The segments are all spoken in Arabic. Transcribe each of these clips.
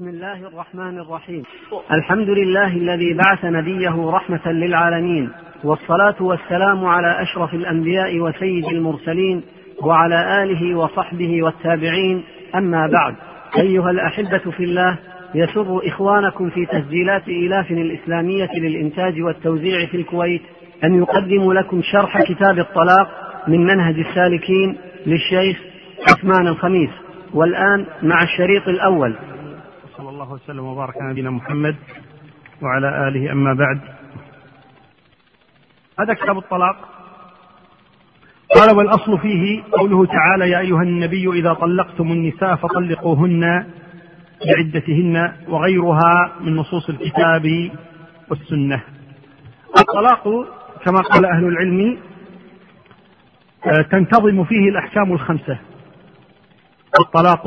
بسم الله الرحمن الرحيم. الحمد لله الذي بعث نبيه رحمة للعالمين والصلاة والسلام على أشرف الأنبياء وسيد المرسلين وعلى آله وصحبه والتابعين. أما بعد أيها الأحبة في الله يسر إخوانكم في تسجيلات إيلاف الإسلامية للإنتاج والتوزيع في الكويت أن يقدموا لكم شرح كتاب الطلاق من منهج السالكين للشيخ عثمان الخميس. والآن مع الشريط الأول. الله وسلم وبارك على نبينا محمد وعلى آله أما بعد. هذا كتاب الطلاق. قال والأصل فيه قوله تعالى يا أيها النبي إذا طلقتم النساء فطلقوهن لعدتهن وغيرها من نصوص الكتاب والسنة. الطلاق كما قال أهل العلم تنتظم فيه الأحكام الخمسة. الطلاق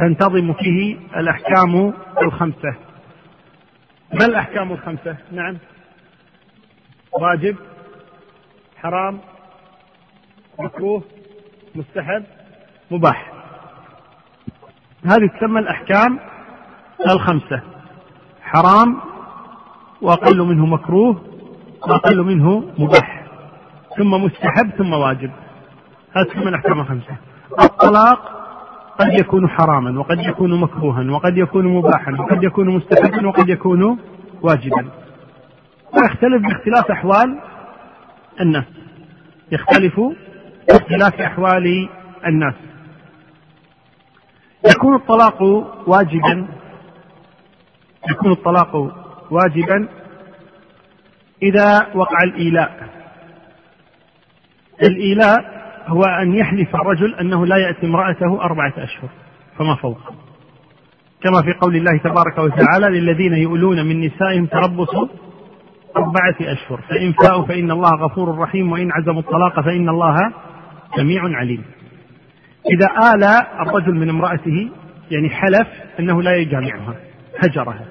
تنتظم فيه الأحكام الخمسة. ما الأحكام الخمسة؟ نعم. واجب حرام مكروه مستحب مباح. هذه تسمى الأحكام الخمسة. حرام وأقل منه مكروه وأقل منه مباح. ثم مستحب ثم واجب. هذه تسمى الأحكام الخمسة. الطلاق قد يكون حراما وقد يكون مكروها وقد يكون مباحا وقد يكون مستحبا وقد يكون واجبا. ويختلف باختلاف أحوال الناس. يختلف باختلاف أحوال الناس. يكون الطلاق واجبا يكون الطلاق واجبا إذا وقع الإيلاء. الإيلاء هو أن يحلف الرجل أنه لا يأتي امرأته أربعة أشهر فما فوق. كما في قول الله تبارك وتعالى للذين يؤلون من نسائهم تربص أربعة أشهر فإن فاءوا فإن الله غفور رحيم وإن عزموا الطلاق فإن الله سميع عليم. إذا آل الرجل من امرأته يعني حلف أنه لا يجامعها هجرها.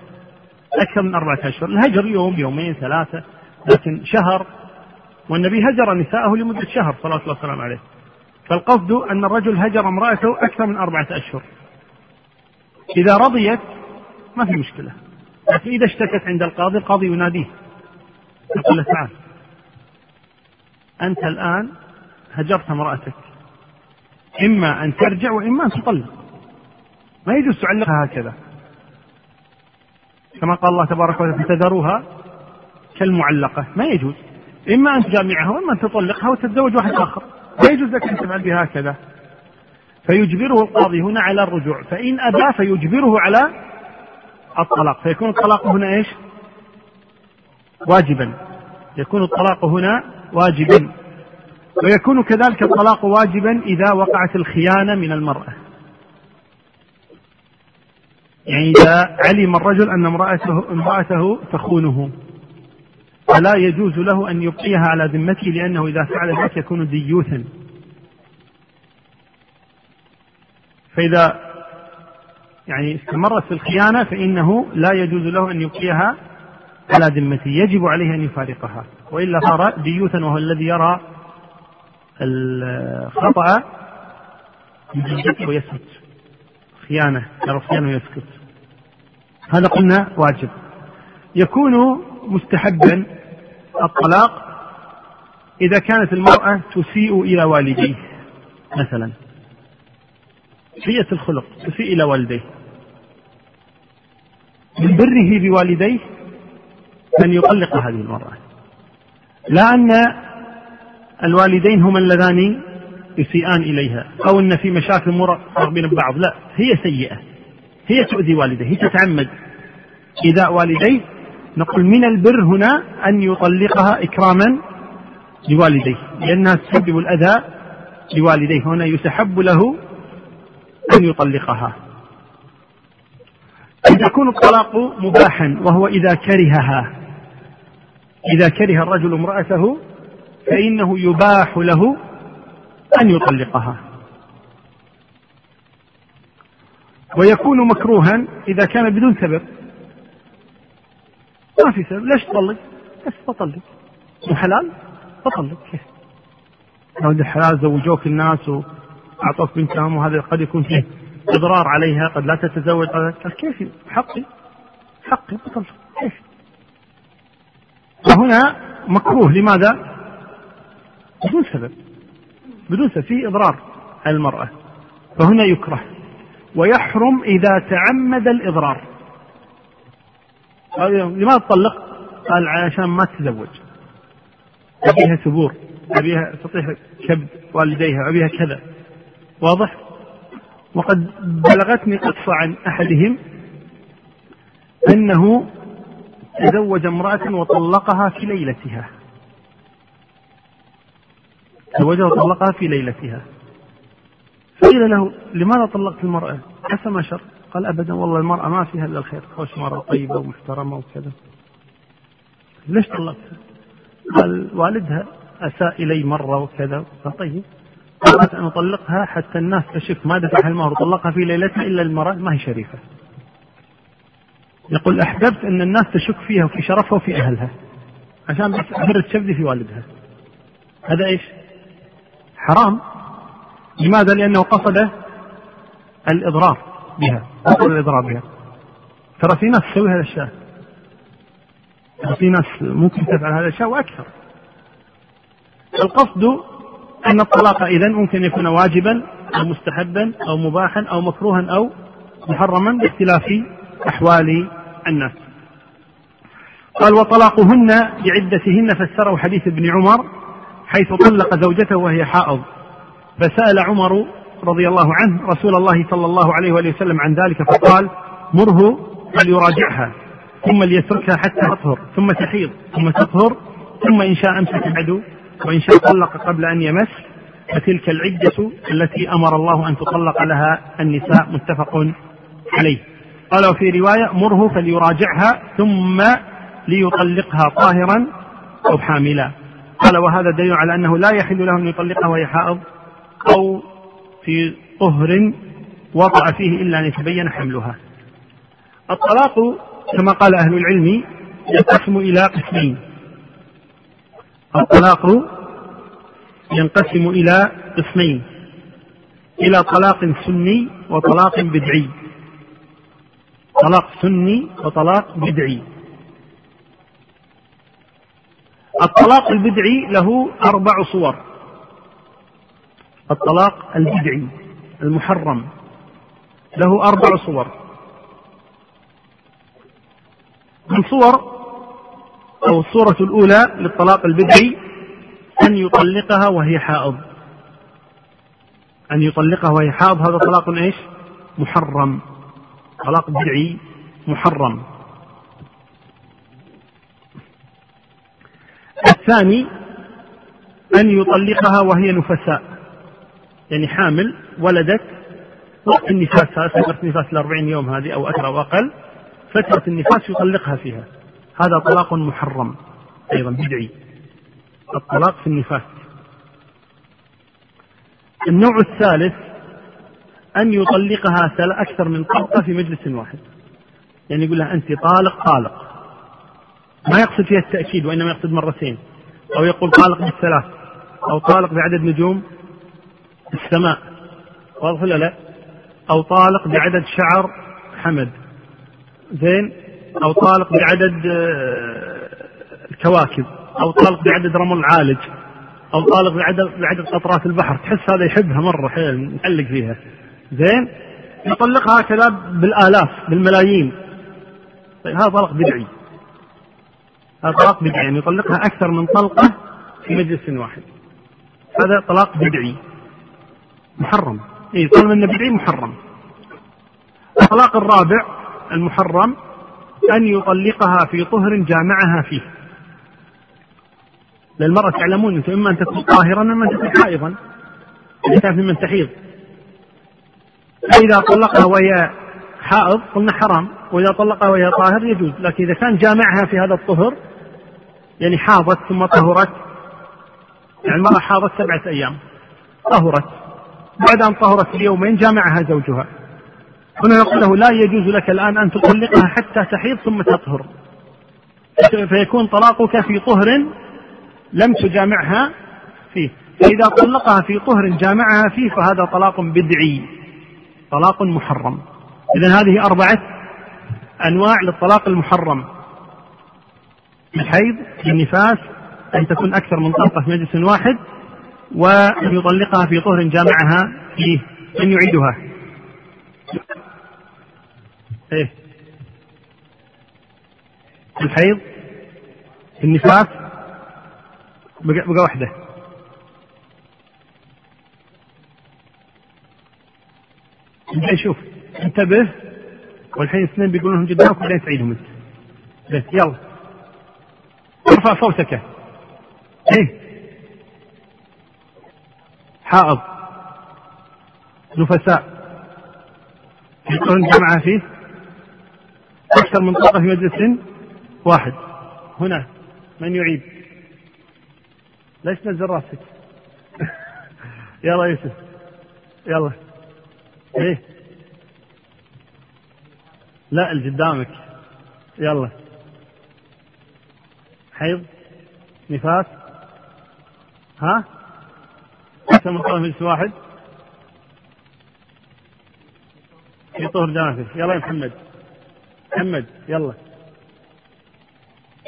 أكثر من أربعة أشهر الهجر يوم يومين ثلاثة لكن شهر والنبي هجر نساءه لمدة شهر صلى الله وسلم عليه. فالقصد أن الرجل هجر امرأته أكثر من أربعة أشهر. إذا رضيت ما في مشكلة. لكن إذا اشتكت عند القاضي القاضي يناديه. يقول له تعال. أنت الآن هجرت امرأتك. إما أن ترجع وإما أن تطلق. ما يجوز تعلقها هكذا. كما قال الله تبارك وتعالى تذروها كالمعلقة. ما يجوز. إما أن تجامعها وإما أن تطلقها وتتزوج واحد آخر. لا يجوز لك أن تفعل بها هكذا فيجبره القاضي هنا على الرجوع. فإن أبى فيجبره على الطلاق. فيكون الطلاق هنا إيش؟ واجبا. يكون الطلاق هنا واجبا. ويكون كذلك الطلاق واجبا إذا وقعت الخيانة من المرأة. يعني إذا علم الرجل أن امرأته امرأته تخونه. فلا يجوز له أن يبقيها على ذمته لأنه إذا فعل ذلك يكون ديوثا. فإذا يعني استمرت في الخيانة فإنه لا يجوز له أن يبقيها على ذمته. يجب عليه أن يفارقها. وإلا صار ديوثا وهو الذي يرى الخطأ ويسكت. خيانة يرى الخيانة ويسكت. هذا قلنا واجب. يكون مستحبا الطلاق إذا كانت المرأة تسيء إلى والديه مثلا. سيئة الخلق تسيء إلى والديه. من بره بوالديه أن يطلق هذه المرأة. لا أن الوالدين هما اللذان يسيئان إليها. أو أن في مشاكل مرة بين بعض لا هي سيئة. هي تؤذي والديه هي تتعمد. إيذاء والديه نقول من البر هنا أن يطلقها إكراما لوالديه لأنها تسبب الأذى لوالديه هنا يستحب له أن يطلقها. قد يكون الطلاق مباحا وهو إذا كرهها إذا كره الرجل امرأته فإنه يباح له أن يطلقها. ويكون مكروها إذا كان بدون سبب. ما في سبب. ليش تطلق؟ بس بطلق مو حلال؟ بطلق؟ لو حلال زوجوك الناس وأعطوك بنتهم وهذا قد يكون فيه إضرار عليها قد لا تتزوج. قال كيف؟ حقي. حقي بطل كيف؟ وهنا مكروه. لماذا؟ بدون سبب. بدون سبب. فيه إضرار على المرأة. فهنا يكره. ويحرم إذا تعمد الإضرار. لماذا تطلق؟ قال عشان ما تتزوج أبيها ثبور أبيها تطيح كبد والديها أبيها كذا واضح؟ وقد بلغتني قصة عن أحدهم أنه تزوج امرأة وطلقها في ليلتها تزوجها وطلقها في ليلتها فقيل له لماذا طلقت المرأة؟ عسى ما شر قال أبدا والله المرأة ما فيها إلا الخير خوش مرأة طيبة ومحترمة وكذا. ليش طلقتها؟ قال والدها أساء إلي مرة وكذا. قال طيب. أردت أن أطلقها حتى الناس تشك ما دفع المهر وطلقها في ليلتها إلا المرأة ما هي شريفة. يقول أحببت أن الناس تشك فيها وفي شرفها وفي أهلها عشان بس أبرد شبدي في والدها. هذا إيش؟ حرام. لماذا؟ لأنه قصد الإضرار بها. قصد الإضرار بها ترى في ناس تسوي هذا الأشياء ترى في ناس ممكن تفعل هذا الأشياء وأكثر. القصد أن الطلاق إذا ممكن يكون واجبا أو مستحبا أو مباحا أو مكروها أو محرما باختلاف أحوال الناس. قال وطلاقهن بعدتهن فسره حديث ابن عمر حيث طلق زوجته وهي حائض. فسأل عمر رضي الله عنه رسول الله صلى الله عليه وآله وسلم عن ذلك فقال مره فليراجعها ثم ليتركها حتى تطهر ثم تحيض ثم تطهر ثم إن شاء أمسك بعد وإن شاء طلق قبل أن يمس فتلك العدة التي أمر الله أن تطلق لها النساء متفق عليه. قال وفي رواية مره فليراجعها ثم ليطلقها طاهرا أو حاملا. قال وهذا دليل على أنه لا يحل له أن يطلقها وهي حائض أو في طهر وضع فيه إلا أن يتبين حملها. الطلاق كما قال أهل العلم ينقسم إلى قسمين. الطلاق ينقسم إلى قسمين. إلى طلاق سني وطلاق بدعي. طلاق سني وطلاق بدعي. الطلاق البدعي له أربع صور. الطلاق البدعي المحرم. له أربع صور. من صور أو الصورة الأولى للطلاق البدعي أن يطلقها وهي حائض. أن يطلقها وهي حائض هذا طلاق إيش؟ محرم. طلاق بدعي محرم. الثاني أن يطلقها وهي نفساء. يعني حامل ولدت وقت النفاس فترة النفاس الأربعين يوم هذه أو أكثر أو أقل فترة النفاس يطلقها فيها. هذا طلاق محرم أيضا بدعي. الطلاق في النفاس. النوع الثالث أن يطلقها أكثر من طلقة في مجلس واحد. يعني يقول لها أنت طالق طالق. ما يقصد فيها التأكيد وإنما يقصد مرتين. أو يقول طالق بالثلاث أو طالق بعدد نجوم. السماء. واضح ولا لا؟ أو طالق بعدد شعر حمد. زين؟ أو طالق بعدد آه، الكواكب. أو طالق بعدد رمل عالج أو طالق بعدد بعدد قطرات البحر. تحس هذا يحبها مرة حيل متعلق فيها. زين؟ يطلقها هكذا بالآلاف بالملايين. طيب هذا طلاق بدعي. هذا طلاق بدعي. يعني يطلقها أكثر من طلقة في مجلس واحد. هذا طلاق بدعي. محرم. اي طالما انه بدعي محرم. الطلاق الرابع المحرم أن يطلقها في طهر جامعها فيه. للمرأة تعلمون أنتم إما أن تكون طاهرا إما أن تكون حائضا. إذا كانت ممن تحيض. فإذا طلقها وهي حائض قلنا حرام. وإذا طلقها وهي طاهر يجوز. لكن إذا كان جامعها في هذا الطهر يعني حاضت ثم طهرت يعني المرأة حاضت سبعة أيام. طهرت. بعد أن طهرت بيومين جامعها زوجها. هنا نقول له لا يجوز لك الآن أن تطلقها حتى تحيض ثم تطهر. فيكون طلاقك في طهر لم تجامعها فيه. فإذا طلقها في طهر جامعها فيه فهذا طلاق بدعي طلاق محرم. إذا هذه أربعة أنواع للطلاق المحرم. الحيض النفاس أن تكون أكثر من طلقة في مجلس واحد. وأن يطلقها في طهر جامعها فيه أن يعيدها. إيه؟ الحيض النفاس بقى, بقى واحدة شوف انتبه والحين اثنين بيقولون لهم قدامك وبعدين تعيدهم انت. بس يلا. ارفع صوتك. إيه؟ حائض نفساء. يقولون جمعة فيه أكثر من طاقة في مجلس واحد. هنا من يعيد ليش تنزل راسك؟ يلا يوسف. يلا. إيه؟ لا اللي قدامك. يلا. حيض نفاس. ها؟ من طرف مجلس واحد. في طهر جانفي يلا يا محمد. محمد يلا.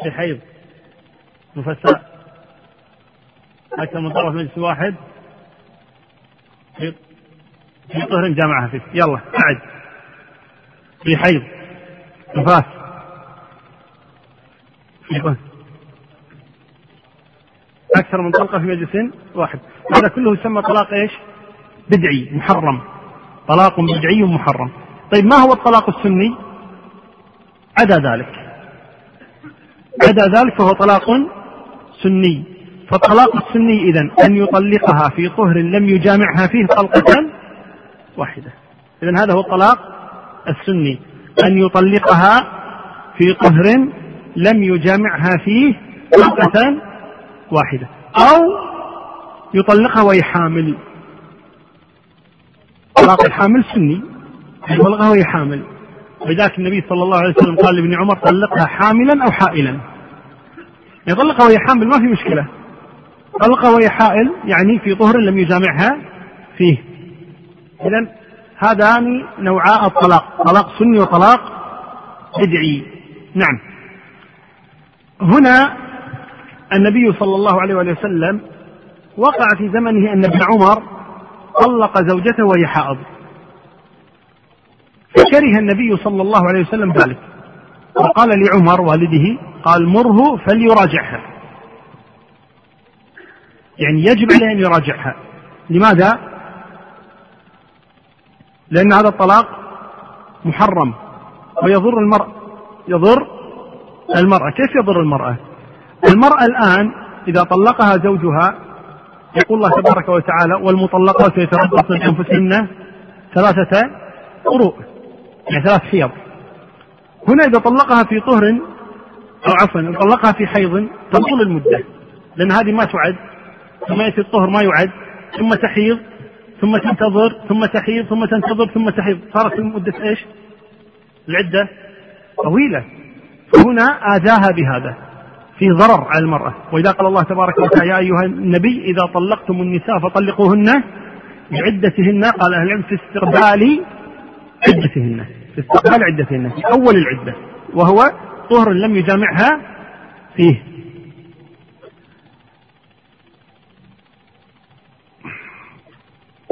في حيض. نفساء أكثر من طرف مجلس واحد. في في طهر جامعها فيك يلا قعد في حيض. نفاس أكثر من طلقة في مجلس واحد. هذا كله يسمى طلاق إيش؟ بدعي محرم. طلاق بدعي محرم طيب ما هو الطلاق السني؟ عدا ذلك. عدا ذلك فهو طلاق سني. فالطلاق السني إذا أن يطلقها في طهر لم يجامعها فيه طلقة واحدة. إذا هذا هو الطلاق السني. أن يطلقها في طهر لم يجامعها فيه طلقة واحدة. أو يطلقها وهي حامل. طلاق الحامل سني. يطلقها وهي حامل. ولذلك النبي صلى الله عليه وسلم قال لابن عمر طلقها حاملا أو حائلا. يطلقها وهي حامل ما في مشكلة. طلقها وهي حائل يعني في طهر لم يجامعها فيه. إذا هذان نوعاء الطلاق. طلاق سني وطلاق بدعي. نعم. هنا النبي صلى الله عليه وسلم وقع في زمنه أن ابن عمر طلق زوجته وهي حائض. فكره النبي صلى الله عليه وسلم ذلك. وقال لعمر والده قال مره فليراجعها. يعني يجب عليه أن يراجعها. لماذا؟ لأن هذا الطلاق محرم. ويضر المرء يضر المرأة. كيف يضر المرأة؟ المرأة الآن إذا طلقها زوجها يقول الله تبارك وتعالى والمطلقات يتربصن بأنفسهن ثلاثة قروء يعني ثلاث حيض. هنا إذا طلقها في طهر أو عفوا طلقها في حيض تطول المدة لأن هذه ما تعد ثم يأتي الطهر ما يعد ثم تحيض ثم تنتظر ثم تحيض ثم تنتظر ثم تحيض. صارت مدة إيش؟ العدة طويلة. فهنا آذاها بهذا. في ضرر على المرأة. وإذا قال الله تبارك وتعالى يا أيها النبي إذا طلقتم النساء فطلقوهن لعدتهن. قال أهل العلم في استقبال عدتهن. في استقبال عدتهن في أول العدة وهو طهر لم يجامعها فيه.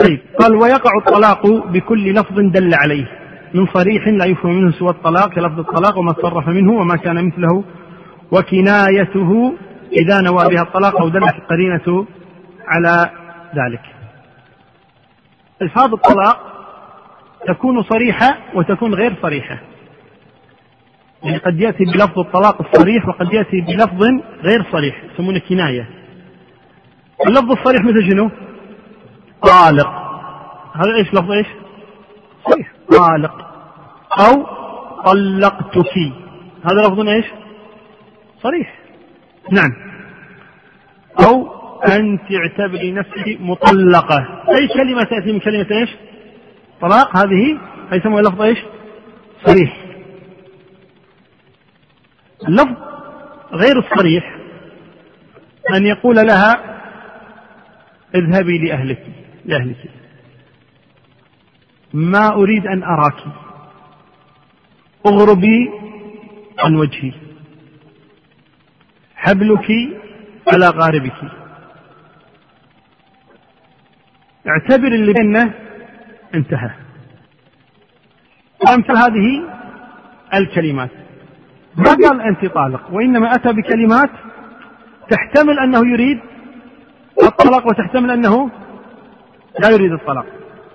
طيب قال ويقع الطلاق بكل لفظ دل عليه من صريح لا يفهم منه سوى الطلاق كلفظ الطلاق وما تصرف منه وما كان مثله وكنايته إذا نوى بها الطلاق أو دلت القرينة على ذلك. ألفاظ الطلاق تكون صريحة وتكون غير صريحة. يعني قد يأتي بلفظ الطلاق الصريح وقد يأتي بلفظ غير صريح يسمونه كناية. اللفظ الصريح مثل شنو؟ طالق. هذا إيش؟ لفظ إيش؟ صحيح طالق. أو طلقتك. هذا لفظ إيش؟ صريح. نعم. أو انت اعتبري نفسك مطلقة. أي كلمة تأتي من كلمة إيش؟ طلاق. هذه يسمى لفظ إيش؟ صريح. اللفظ غير الصريح أن يقول لها اذهبي لأهلك لأهلك. ما أريد أن أراك. أغربي عن وجهي. حبلك على غاربك. اعتبر اللي بيننا انتهى. وأمثل هذه الكلمات. ما قال أنت طالق؟ وإنما أتى بكلمات تحتمل أنه يريد الطلاق وتحتمل أنه لا يريد الطلاق.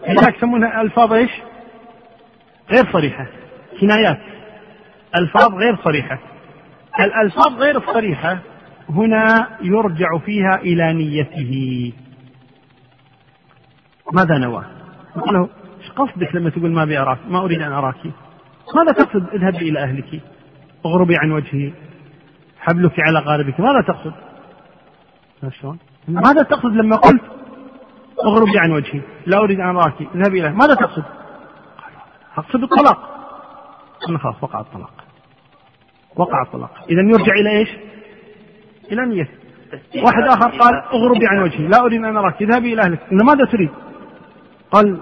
لذلك يسمونها ألفاظ إيش؟ غير صريحة. كنايات. ألفاظ غير صريحة. الألفاظ غير الصريحه هنا يرجع فيها إلى نيته ماذا نوى؟ قال له إيش قصدك لما تقول ما ابي اراك؟ ما أريد أن أراك. ماذا تقصد؟ اذهبي إلى أهلك. اغربي عن وجهي. حبلك على غاربك، ماذا تقصد؟ شلون؟ ماذا تقصد لما قلت اغربي عن وجهي؟ لا أريد أن أراك، اذهبي إلى ماذا تقصد؟ أقصد الطلاق. قلنا خلاص وقع الطلاق. وقع الطلاق، اذا يرجع إلى إيش؟ إلى نيته. واحد آخر قال اغربي عن وجهي، لا أريد أن أراك، اذهبي إلى أهلك، ماذا تريد؟ قال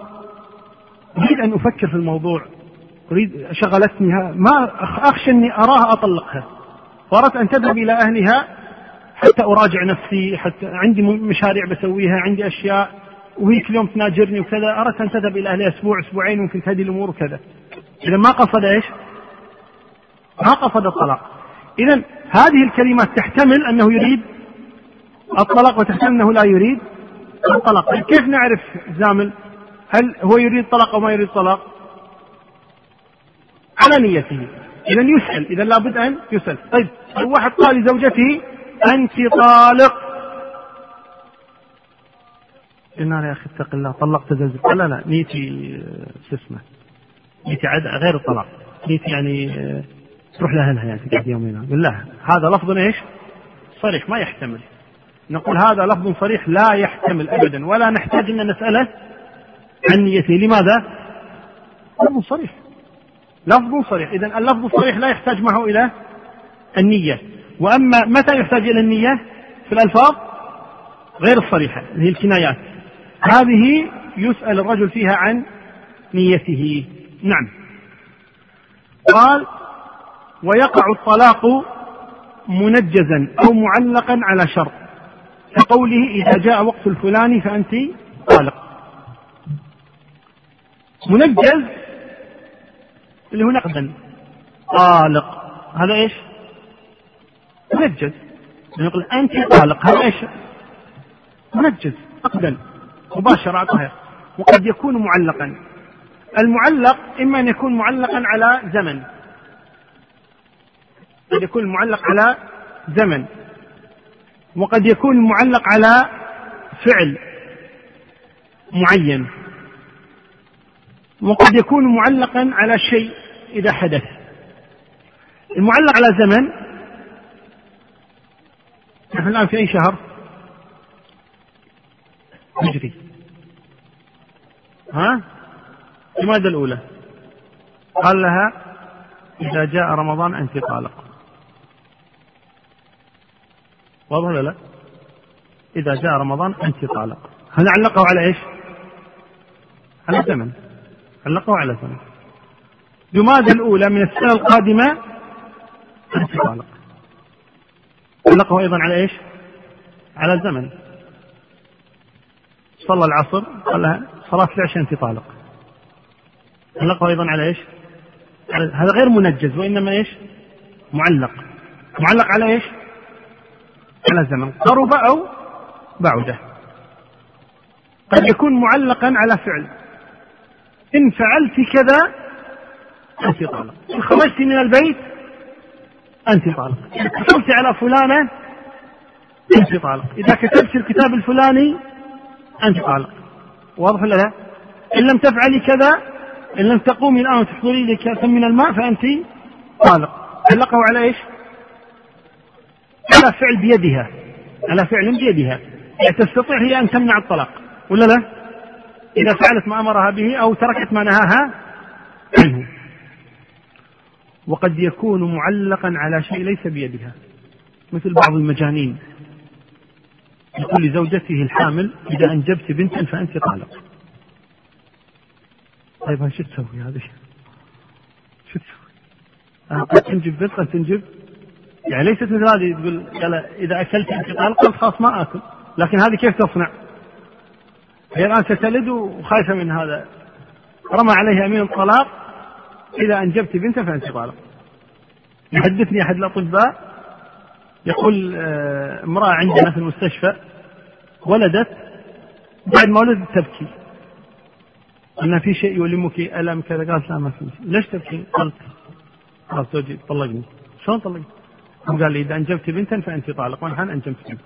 أريد أن أفكر في الموضوع. أريد شغلتني ما أخشى أني أراها أطلقها. وأردت أن تذهب إلى أهلها حتى أراجع نفسي حتى عندي مشاريع بسويها عندي أشياء. وهي كل يوم تناجرني وكذا. أردت أن تذهب إلى أهلها أسبوع أسبوعين ممكن تهدي الأمور وكذا. إذا ما قصد إيش؟ ما قصد الطلاق إذا هذه الكلمات تحتمل أنه يريد الطلاق وتحتمل أنه لا يريد الطلاق. كيف نعرف زامل؟ هل هو يريد طلاق أو ما يريد طلاق؟ على نيته. إذا يسأل. إذا لابد أن يسأل. طيب لو واحد قال لزوجته أنت طالق. قلنا يا أخي اتق الله طلقت قال لا لا نيتي شو اسمه نيتي غير الطلاق. نيتي يعني تروح لأهلها يعني تقعد يومين. لا هذا لفظ إيش؟ صريح ما يحتمل. نقول هذا لفظ صريح لا يحتمل ابدا ولا نحتاج إن نسأله عن نيته لماذا؟ لفظ صريح. لفظ صريح. إذا اللفظ الصريح لا يحتاج معه إلى النية. وأما متى يحتاج إلى النية؟ في الألفاظ غير الصريحة اللي هي الكنايات. هذه يسأل الرجل فيها عن نيته. نعم. قال ويقع الطلاق منجزا أو معلقا على شرط. كقوله إذا جاء وقت الفلاني فأنت طالق. منجز؟ اللي هو نقدا طالق. هذا إيش؟ منجز. يقول أنت طالق. هذا إيش؟ منجز. نقدا مباشرة أعطاها وقد يكون معلقا. المعلق إما أن يكون معلقا على زمن. قد يكون معلق على زمن وقد يكون معلق على فعل معين وقد يكون معلقا على شيء إذا حدث. المعلق على زمن نحن الآن في أي شهر؟ نجري ها؟ المادة الأولى؟ قال لها إذا جاء رمضان أنت طالق. واضح ولا لا؟ إذا جاء رمضان أنت طالق. هذا علقه على إيش؟ على زمن علقه على سنة جماد الأولى من السنة القادمة أنت طالق. علقه أيضا على إيش؟ على الزمن. صلى العصر قال صلاة العشاء أنت طالق. علقه أيضا على إيش؟ على هذا غير منجز وإنما إيش؟ معلق. معلق على إيش؟ على الزمن قرب أو بعده. قد يكون معلقا على فعل. إن فعلت كذا أنت طالق. إن خرجت من البيت أنت طالق. إن اتصلت على فلانة أنت طالق. إذا كتبت الكتاب الفلاني أنت طالق. واضح ولا لا؟ إن لم تفعلي كذا إن لم تقومي الآن وتحضري لي كأسا من الماء فأنت طالق. علقه على إيش؟ على فعل بيدها. على فعل بيدها. يعني تستطيع هي أن تمنع الطلاق. ولا لا؟ إذا فعلت ما أمرها به أو تركت ما نهاها عنه. وقد يكون معلقا على شيء ليس بيدها. مثل بعض المجانين. يقول لزوجته الحامل إذا أنجبت بنتا فأنت طالق. طيب شو تسوي هذه؟ شو تسوي؟ قد تنجب قد تنجب؟ يعني ليست مثل هذه تقول قال إذا أكلت انت قلت خلاص ما آكل. لكن هذه كيف تصنع؟ هي الآن ستلد وخايفة من هذا. رمى عليه أمين الطلاق. إذا أنجبت بنتا فانت طالق يحدثني أحد الأطباء يقول آه، امرأة عندنا في المستشفى ولدت بعد ما ولدت تبكي. قلنا في شيء يؤلمك ألم كذا؟ قالت لا ما في ليش تبكي؟ قلت خلاص زوجي طلقني. شلون طلقني؟ قال لي إذا أنجبت بنتا فأنت طالق وأنا الان أنجبت بنت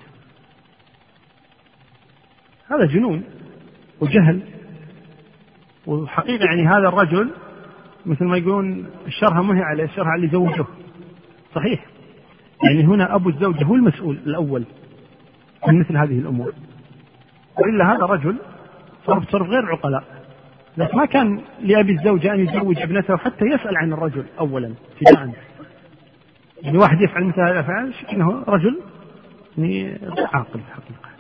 هذا جنون وجهل. وحقيقة يعني هذا الرجل مثل ما يقولون الشرها ما هي عليه الشرها على اللي زوجه. صحيح. يعني هنا أبو الزوجة هو المسؤول الأول عن مثل هذه الأمور. وإلا هذا رجل صرف تصرف غير عقلاء. لكن ما كان لأبي الزوجة أن يزوج ابنته حتى يسأل عن الرجل أولا ابتداء يعني واحد يفعل مثل هذا الأفعال انه رجل يعني عاقل حقيقة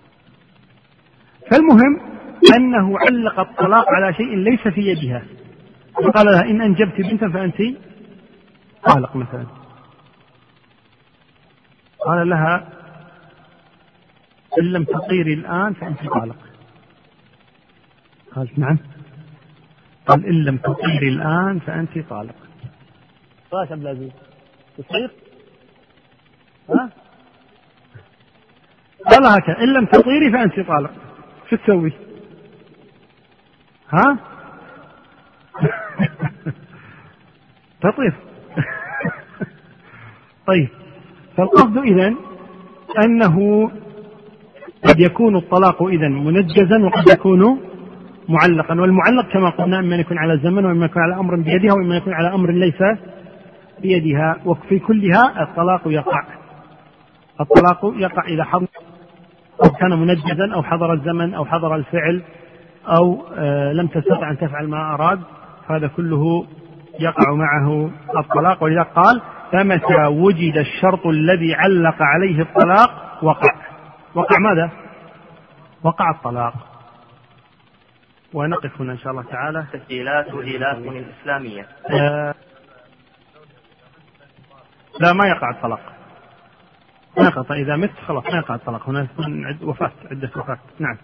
فالمهم أنه علق الطلاق على شيء ليس في يدها. وقال لها إن أنجبت بنتا فأنت طالق مثلا. قال لها إن لم تطيري الآن فأنت طالق. قالت نعم. قال إن لم تطيري الآن فأنت طالق. رايك عبد العزيز تصير؟ ها؟ قال هكذا. إن لم تطيري فأنت طالق. شو تسوي؟ ها؟ تطير. طيب. فالقصد إذا أنه قد يكون الطلاق إذا منجزا وقد يكون معلقا. والمعلق كما قلنا إما يكون على زمن وإما يكون على أمر بيدها وإما يكون على أمر ليس بيدها. وفي كلها الطلاق يقع. الطلاق يقع إذا حضر أو كان منجزا أو حضر الزمن أو حضر الفعل أو آه، لم تستطع أن تفعل ما أراد هذا كله يقع معه الطلاق. ولذا قال فمتى وجد الشرط الذي علق عليه الطلاق وقع. وقع ماذا؟ وقع الطلاق. ونقف هنا إن شاء الله تعالى. تسجيلات وإيلاف الإسلامية آه لا ما يقع الطلاق. يقع إذا مت خلاص ما يقع الطلاق. هنا يكون وفاة عدة وفاة. نعم.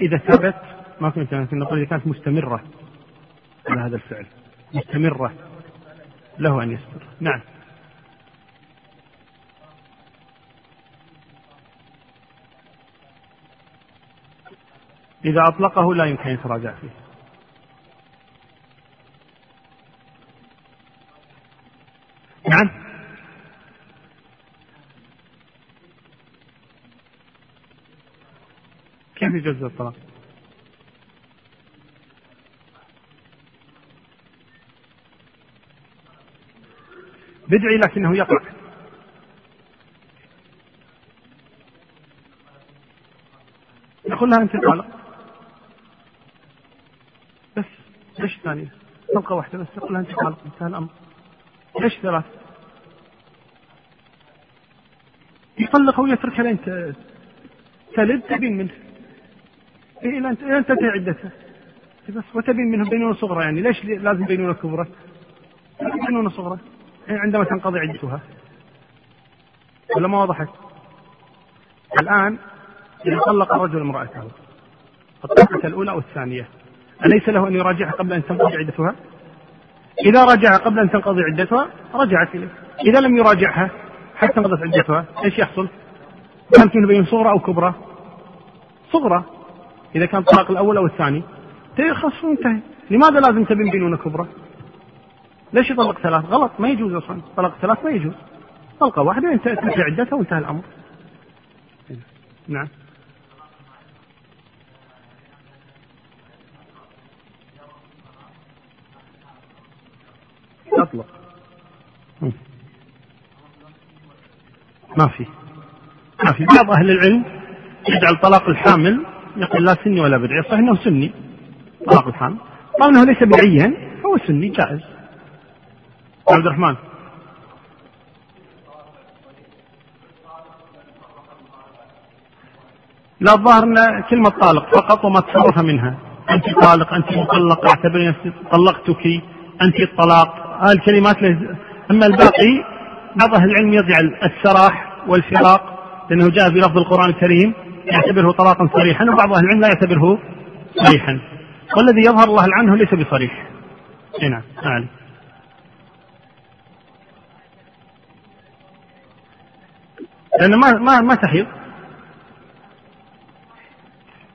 إذا ثبت ما كنت لكن نقول إذا كانت مستمرة على هذا الفعل. مستمرة. له أن يستر نعم. إذا أطلقه لا يمكن أن يتراجع فيه نعم كيف يجوز الطلاق؟ بدعي لكنه يقع يقول لها أنت طالق بس ليش ثانية؟ طلقة واحدة بس يقول لها أنت طالق انتهى الأمر ليش ثلاث؟ يطلقها ويتركها لين تلد تبين منه أن تنتهي عدتها بس وتبين منهم بينونة صغرى يعني ليش لازم بينونة كبرى؟ بينونة صغرى إيه عندما تنقضي عدتها ولا ما وضحت؟ الآن إذا طلق الرجل امرأته الطلقة الأولى أو الثانية أليس له أن يراجعها قبل أن تنقضي عدتها؟ إذا راجعها قبل أن تنقضي عدتها رجعت إليه إذا لم يراجعها حتى انقضت عدتها إيش يحصل؟ كانت بين صغرى أو كبرى؟ صغرى إذا كان الطلاق الأول أو الثاني. خلاص وانتهي لماذا لازم تبين بينونة كبرى؟ ليش يطلق ثلاث؟ غلط ما يجوز أصلا. طلق ثلاث ما يجوز. طلقة واحدة تنتهي عدتها وانتهى الأمر. نعم. أطلق ما في. ما في. بعض أهل العلم يجعل طلاق الحامل يقول لا سني ولا بدعي صحيح انه سني. طلاق الحامل طالما إنه ليس بدعيا هو سني جائز. عبد الرحمن. لا الظاهر إن كلمة طالق فقط وما تصرف منها. أنت طالق أنت مطلقة اعتبري نفسي طلقتك أنت الطلاق. هذه الكلمات أما الباقي بعض أهل العلم يجعل السراح والفراق لأنه جاء في لفظ القرآن الكريم. يعتبره طلاقا صريحا وبعض أهل العلم لا يعتبره صريحا. والذي يظهر الله عنه ليس بصريح. نعم أعلم. لأنه ما ما ما تحيض.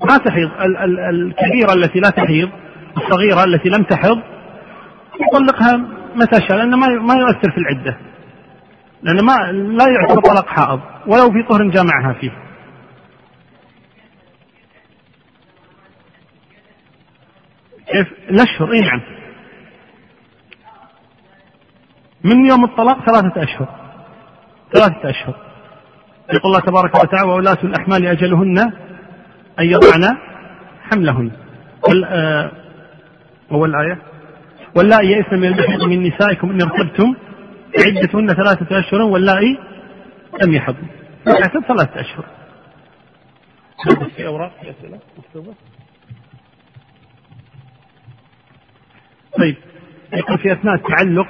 ما تحيض. ال ال الكبيرة التي لا تحيض الصغيرة التي لم تحض يطلقها متى شاء لأنه ما ما يؤثر في العدة. لأنه ما لا يعتبر طلاق حائض ولو في طهر جامعها فيه. الأشهر اي نعم من يوم الطلاق ثلاثة أشهر. ثلاثة أشهر. يقول الله تبارك وتعالى وولاة الأحمال أجلهن أن يضعن حملهن. وال آه هو واللائي يئسن من المحيض من نسائكم إن ارتبتم عدتهن ثلاثة أشهر واللائي لم يحضن. يحسب ثلاثة أشهر. في أوراق في أسئلة مكتوبة؟ طيب يقول في أثناء التعلق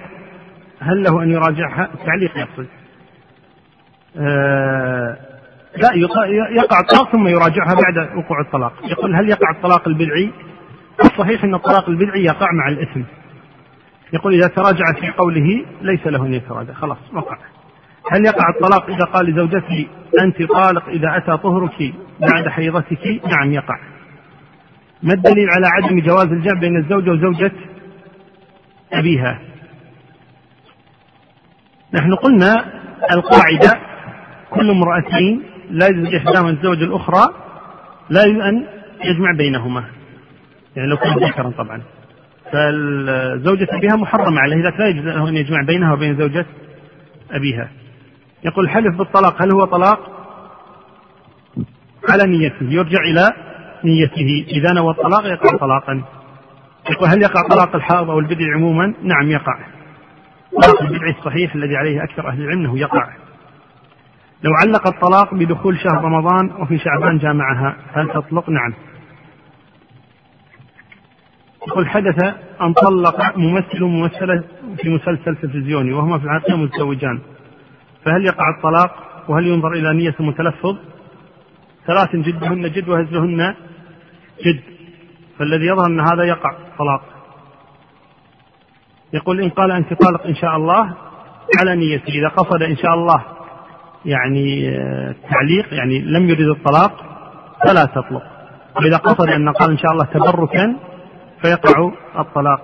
هل له أن يراجعها؟ التعليق يقصد. آه لا يقع الطلاق ثم يراجعها بعد وقوع الطلاق. يقول هل يقع الطلاق البدعي؟ الصحيح أن الطلاق البدعي يقع مع الإثم. يقول إذا تراجع في قوله ليس له أن يتراجع. خلاص وقع. هل يقع الطلاق إذا قال لزوجته أنت طالق إذا أتى طهرك بعد حيضتك؟ نعم يقع. ما الدليل على عدم جواز الجمع بين الزوجة وزوجة؟ أبيها. نحن قلنا القاعدة كل امرأتين لا يجوز إحداهما الزوجة الأخرى لا يجوز أن يجمع بينهما. يعني لو كان ذكرا طبعا. فالزوجة أبيها محرمة عليه ذلك لا يجوز له أن يجمع بينها وبين زوجة أبيها. يقول حلف بالطلاق هل هو طلاق؟ على نيته يرجع إلى نيته. إذا نوى الطلاق يقع طلاقا. يقول هل يقع طلاق الحائض أو البدع عموما؟ نعم يقع. طلاق البدع الصحيح الذي عليه أكثر أهل العلم أنه يقع. لو علق الطلاق بدخول شهر رمضان وفي شعبان جامعها هل تطلق؟ نعم. يقول حدث أن طلق ممثل ممثلة في مسلسل تلفزيوني وهما في الحقيقة متزوجان. فهل يقع الطلاق؟ وهل ينظر إلى نية المتلفظ؟ ثلاث جدهن جد وهزلهن جد. فالذي يظهر أن هذا يقع. طلاق يقول إن قال أنت طالق إن شاء الله على نيته إذا قصد إن شاء الله يعني تعليق يعني لم يرد الطلاق فلا تطلق. وإذا قصد أن قال إن شاء الله تبركا فيقع الطلاق.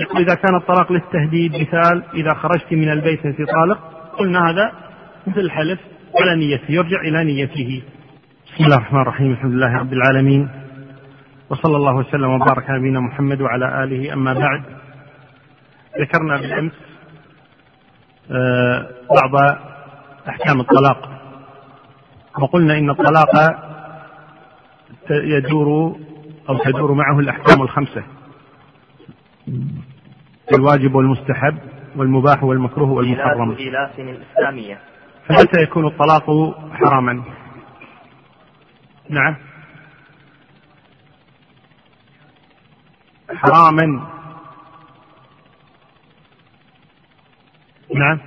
يقول إذا كان الطلاق للتهديد مثال إذا خرجت من البيت أنت طالق قلنا هذا مثل الحلف على نيته يرجع إلى نيته. بسم الله الرحمن الرحيم الحمد لله رب العالمين. وصلى الله وسلم وبارك على نبينا محمد وعلى آله. أما بعد ذكرنا بالأمس آه، بعض أحكام الطلاق. وقلنا إن الطلاق يدور أو تدور معه الأحكام الخمسة الواجب والمستحب والمباح والمكروه والمحرم. الإسلامية. فمتى يكون الطلاق حراما؟ نعم. حراما نعم.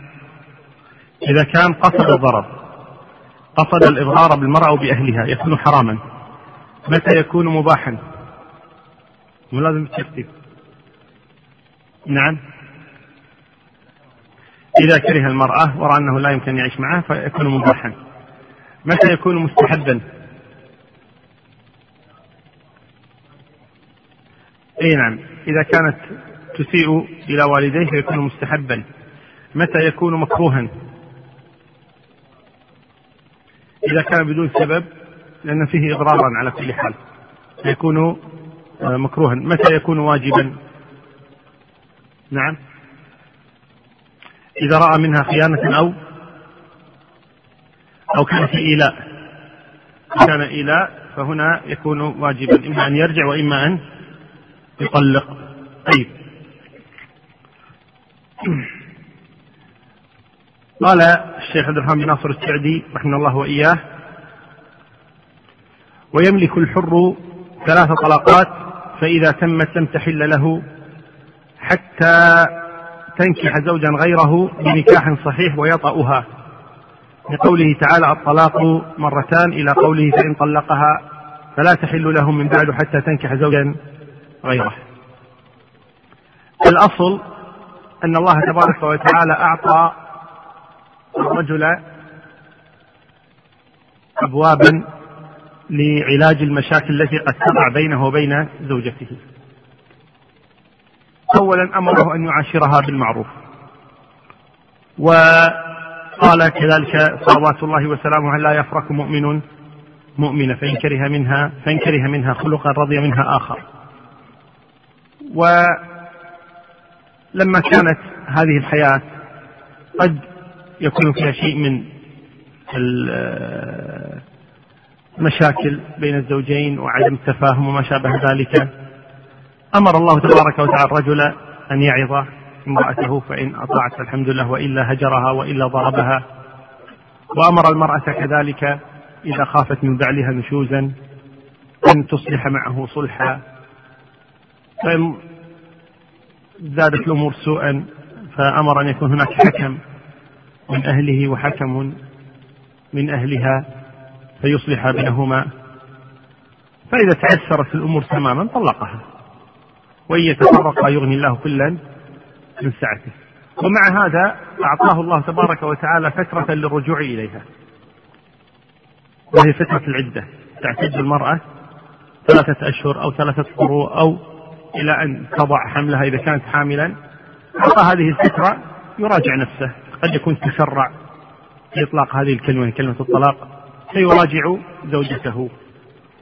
إذا كان قصد الضرر قصد الإضرار بالمرأة وبأهلها يكون حراما. متى يكون مباحا؟ ملازم الترتيب نعم. إذا كره المرأة ورأى أنه لا يمكن أن يعيش معها فيكون مباحا. متى يكون مستحبا؟ اي نعم إذا كانت تسيء إلى والديه فيكون مستحبا. متى يكون مكروها؟ إذا كان بدون سبب لأن فيه إضرارا على كل حال. يكون آه، مكروها. متى يكون واجبا؟ نعم. إذا رأى منها خيانة أو أو كان في إيلاء. كان إيلاء فهنا يكون واجبا. إما أن يرجع وإما أن يطلق. طيب. قال الشيخ عبد الرحمن بن ناصر السعدي رحمه الله وإياه ويملك الحر ثلاث طلقات فإذا تمت لم تحل له حتى تنكح زوجا غيره بنكاح صحيح ويطأها. لقوله تعالى الطلاق مرتان. إلى قوله فإن طلقها فلا تحل له من بعد حتى تنكح زوجا غيره. الأصل أن الله تبارك وتعالى أعطى الرجل أبوابا لعلاج المشاكل التي قد تقع بينه وبين زوجته. أولا أمره أن يعاشرها بالمعروف. وقال كذلك صلوات الله وسلامه لا يفرك مؤمن مؤمنة فإن كره منها فإن كره منها خلقا رضي منها آخر. ولما كانت هذه الحياة قد يكون فيها شيء من المشاكل بين الزوجين وعدم التفاهم وما شابه ذلك أمر الله تبارك وتعالى الرجل أن يعظ امرأته فإن أطاعت الحمد لله وإلا هجرها وإلا ضربها. وأمر المرأة كذلك إذا خافت من بعلها نشوزا أن تصلح معه صلحا. فإن زادت الأمور سوءا فأمر أن يكون هناك حكم من أهله وحكم من أهلها فيصلح بينهما. فإذا تعسرت الأمور تماما طلقها وإن يتفرقا يغني الله كلا من سعته. ومع هذا أعطاه الله تبارك وتعالى فترة للرجوع إليها. وهي فترة العدة. تعتد المرأة ثلاثة أشهر أو ثلاثة قروء أو إلى أن تضع حملها إذا كانت حاملا. أعطى هذه الفترة يراجع نفسه. قد يكون تسرع في إطلاق هذه الكلمة كلمة الطلاق. فيراجع زوجته.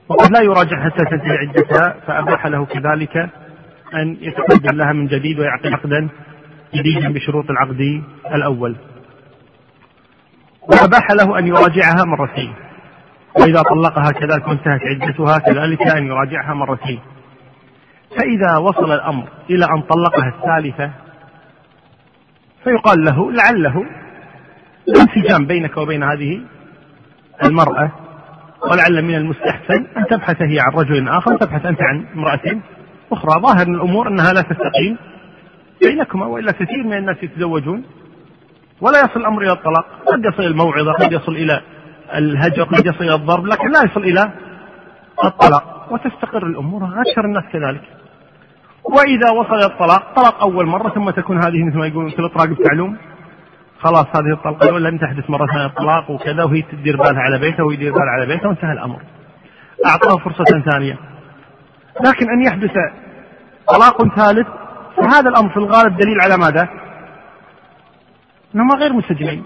وقد لا يراجع حتى تنتهي عدتها فأباح له كذلك أن يتقدم لها من جديد ويعقد عقدا جديدا بشروط العقد الأول. وأباح له أن يراجعها مرتين. وإذا طلقها كذلك وانتهت عدتها كذلك أن يراجعها مرتين. فإذا وصل الأمر إلى أن طلقها الثالثة فيقال له لعله انسجام بينك وبين هذه المرأة ولعل من المستحسن أن تبحث هي عن رجل آخر وتبحث أنت عن امرأة أخرى. ظاهر من الأمور أنها لا تستقيم بينكما وإلا كثير من الناس يتزوجون. ولا يصل الأمر إلى الطلاق قد يصل الموعظة قد يصل إلى الهجر قد يصل إلى الضرب لكن لا يصل إلى الطلاق. وتستقر الأمور أكثر الناس كذلك. وإذا وصل إلى الطلاق طلاق أول مرة ثم تكون هذه مثل ما يقولون مثل إطراق التعلوم خلاص هذه الطلقة لن تحدث مرة ثانية الطلاق وكذا وهي تدير بالها على بيته ويدير بالها على بيته وانتهى الأمر. أعطاه فرصة ثانية. لكن أن يحدث طلاق ثالث فهذا الأمر في الغالب دليل على ماذا؟ أنهما غير منسجمين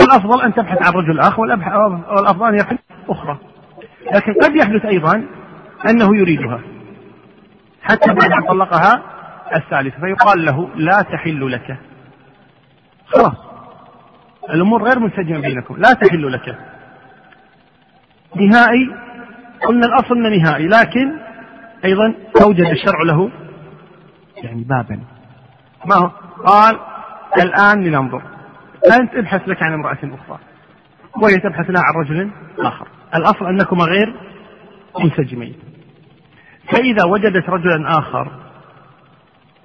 الأفضل أن تبحث عن رجل آخر والأفضل أن يبحث أخرى. لكن قد يحدث أيضا أنه يريدها. حتى بعد أن طلقها الثالثة فيقال له لا تحل لك. خلاص. الأمور غير منسجمة بينكم لا تحل لك. نهائي. قلنا الأصل أنه نهائي لكن أيضا أوجد الشرع له يعني بابا. ما هو؟ قال الآن لننظر. أنت ابحث لك عن امرأة أخرى وهي تبحث لها عن رجل آخر. الأصل أنكما غير منسجمين. فإذا وجدت رجلا آخر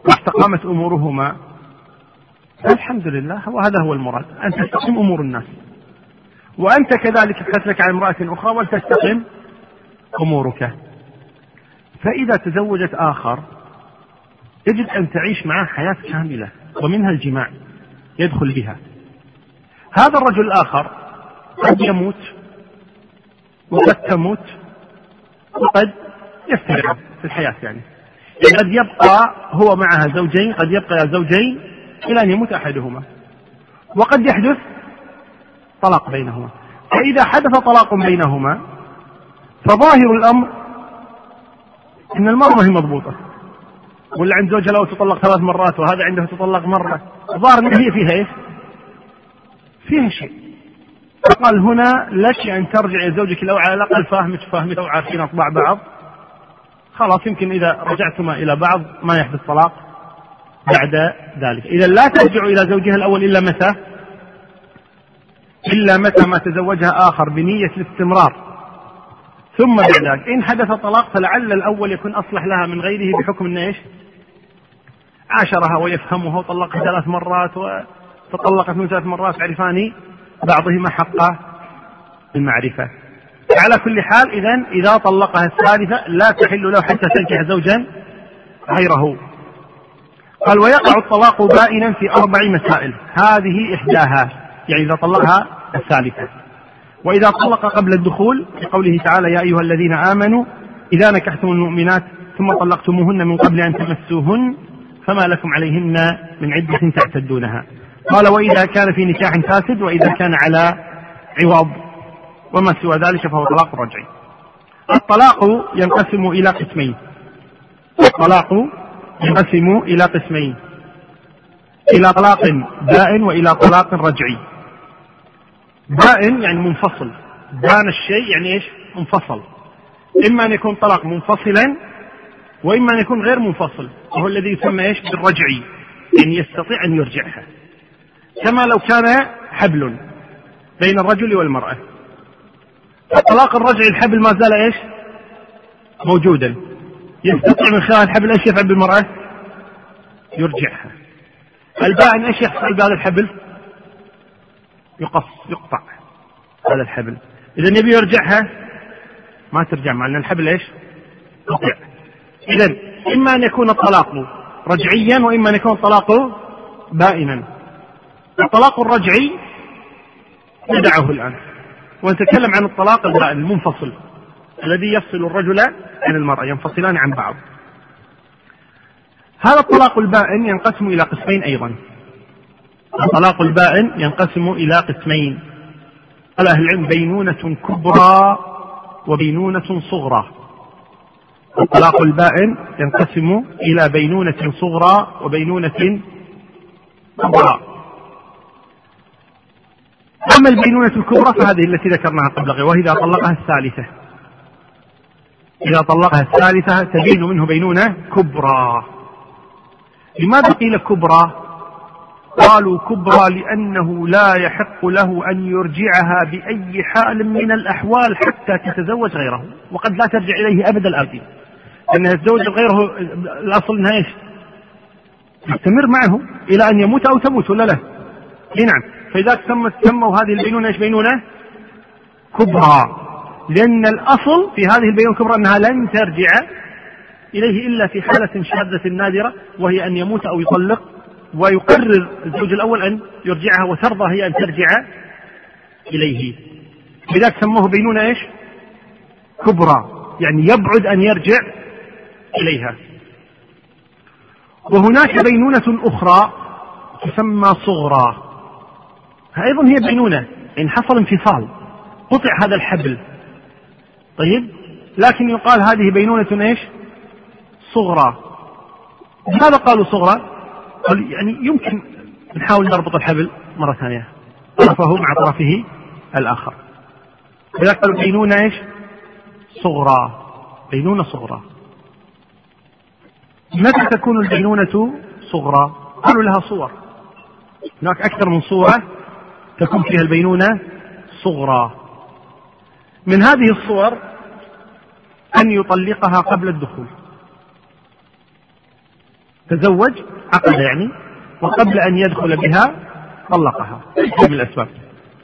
واستقامت أمورهما الحمد لله وهذا هو المراد أن تستقيم أمور الناس. وأنت كذلك لك عن امرأة أخرى ولتستقم أمورك. فإذا تزوجت آخر يجب أن تعيش معه حياة كاملة ومنها الجماع يدخل بها. هذا الرجل الآخر قد يموت وقد تموت وقد يفترق في الحياة يعني. قد يبقى هو معها زوجين قد يبقى زوجين إلى أن يموت أحدهما. وقد يحدث طلاق بينهما. فإذا حدث طلاق بينهما فظاهر الأمر أن المرأة ما هي مضبوطة. ولا عند زوجها لو تطلق ثلاث مرات وهذا عنده تطلق مرة. ظاهر أن هي فيها إيش؟ فيها شيء. فقال هنا لك أن ترجع إلى زوجك لو على الأقل فاهمك فاهمك أو عارفين أطباع بعض. خلاص يمكن إذا رجعتما إلى بعض ما يحدث طلاق بعد ذلك. إذا لا ترجع إلى زوجها الأول إلا متى؟ إلا متى ما تزوجها آخر بنية الاستمرار. ثم بعد ذلك إن حدث طلاق فلعل الأول يكون أصلح لها من غيره بحكم أنه إيش؟ عاشرها ويفهمها وطلقها ثلاث مرات وتطلقت من ثلاث مرات يعرفان بعضهما حق المعرفة على كل حال إذا إذا طلقها الثالثة لا تحل له حتى تنكح زوجا غيره. قال ويقع الطلاق بائنا في أربع مسائل هذه إحداها يعني إذا طلقها الثالثة. وإذا طلق قبل الدخول في قوله تعالى يا أيها الذين آمنوا إذا نكحتم المؤمنات ثم طلقتموهن من قبل أن تمسوهن فما لكم عليهن من عدة تعتدونها. قال وإذا كان في نكاح فاسد وإذا كان على عوض. وما سوى ذلك فهو طلاق رجعي. الطلاق ينقسم إلى قسمين. الطلاق ينقسم إلى قسمين. إلى طلاق بائن وإلى طلاق رجعي. بائن يعني منفصل. بان الشيء يعني إيش؟ منفصل. إما أن يكون طلاق منفصلا وإما أن يكون غير منفصل. وهو الذي يسمى إيش؟ بالرجعي. يعني يستطيع أن يرجعها. كما لو كان حبل بين الرجل والمرأة. الطلاق الرجعي الحبل ما زال إيش؟ موجودا يستطيع من خلال الحبل إيش يفعل بالمرأة؟ يرجعها البائن إيش يحصل بهذا الحبل؟ يقص يقطع هذا الحبل إذا يبي يرجعها ما ترجع مع أن الحبل إيش؟ قطع إذا إما أن يكون الطلاق رجعيا وإما أن يكون الطلاق بائنا الطلاق الرجعي ندعه الآن ونتكلم عن الطلاق البائن المنفصل الذي يفصل الرجل عن المرأة ينفصلان عن بعض. هذا الطلاق البائن ينقسم إلى قسمين أيضا. الطلاق البائن ينقسم إلى قسمين. قال أهل العلم بينونة كبرى وبينونة صغرى. الطلاق البائن ينقسم إلى بينونة صغرى وبينونة كبرى. أما البينونة الكبرى فهذه التي ذكرناها قبل وهي إذا طلقها الثالثة. إذا طلقها الثالثة تبين منه بينونة كبرى. لماذا قيل كبرى؟ قالوا كبرى لأنه لا يحق له أن يرجعها بأي حال من الأحوال حتى تتزوج غيره وقد لا ترجع إليه أبدا الآتي لأنها تتزوج غيره الأصل أنها إيش؟ تستمر معه إلى أن يموت أو تموت ولا لا؟ إي نعم. سمت سموا هذه البينونة إيش بينونة؟ كبرى. لأن الأصل في هذه البينونة الكبرى أنها لن ترجع إليه إلا في حالة شاذة نادرة وهي أن يموت أو يطلق ويقرر الزوج الأول أن يرجعها وترضى هي أن ترجع إليه. لذلك سموه بينونة إيش؟ كبرى. يعني يبعد أن يرجع إليها. وهناك بينونة أخرى تسمى صغرى. أيضا هي بينونة إن حصل انفصال قطع هذا الحبل. طيب؟ لكن يقال هذه بينونة إيش؟ صغرى. لماذا قالوا صغرى؟ قال يعني يمكن نحاول نربط الحبل مرة ثانية. طرفه مع طرفه الآخر. لذلك قالوا بينونة إيش؟ صغرى. بينونة صغرى. متى تكون البينونة صغرى؟ قالوا لها صور. هناك أكثر من صورة. تكون فيها البينونة صغرى. من هذه الصور أن يطلقها قبل الدخول. تزوج عقد يعني وقبل أن يدخل بها طلقها. من الأسباب.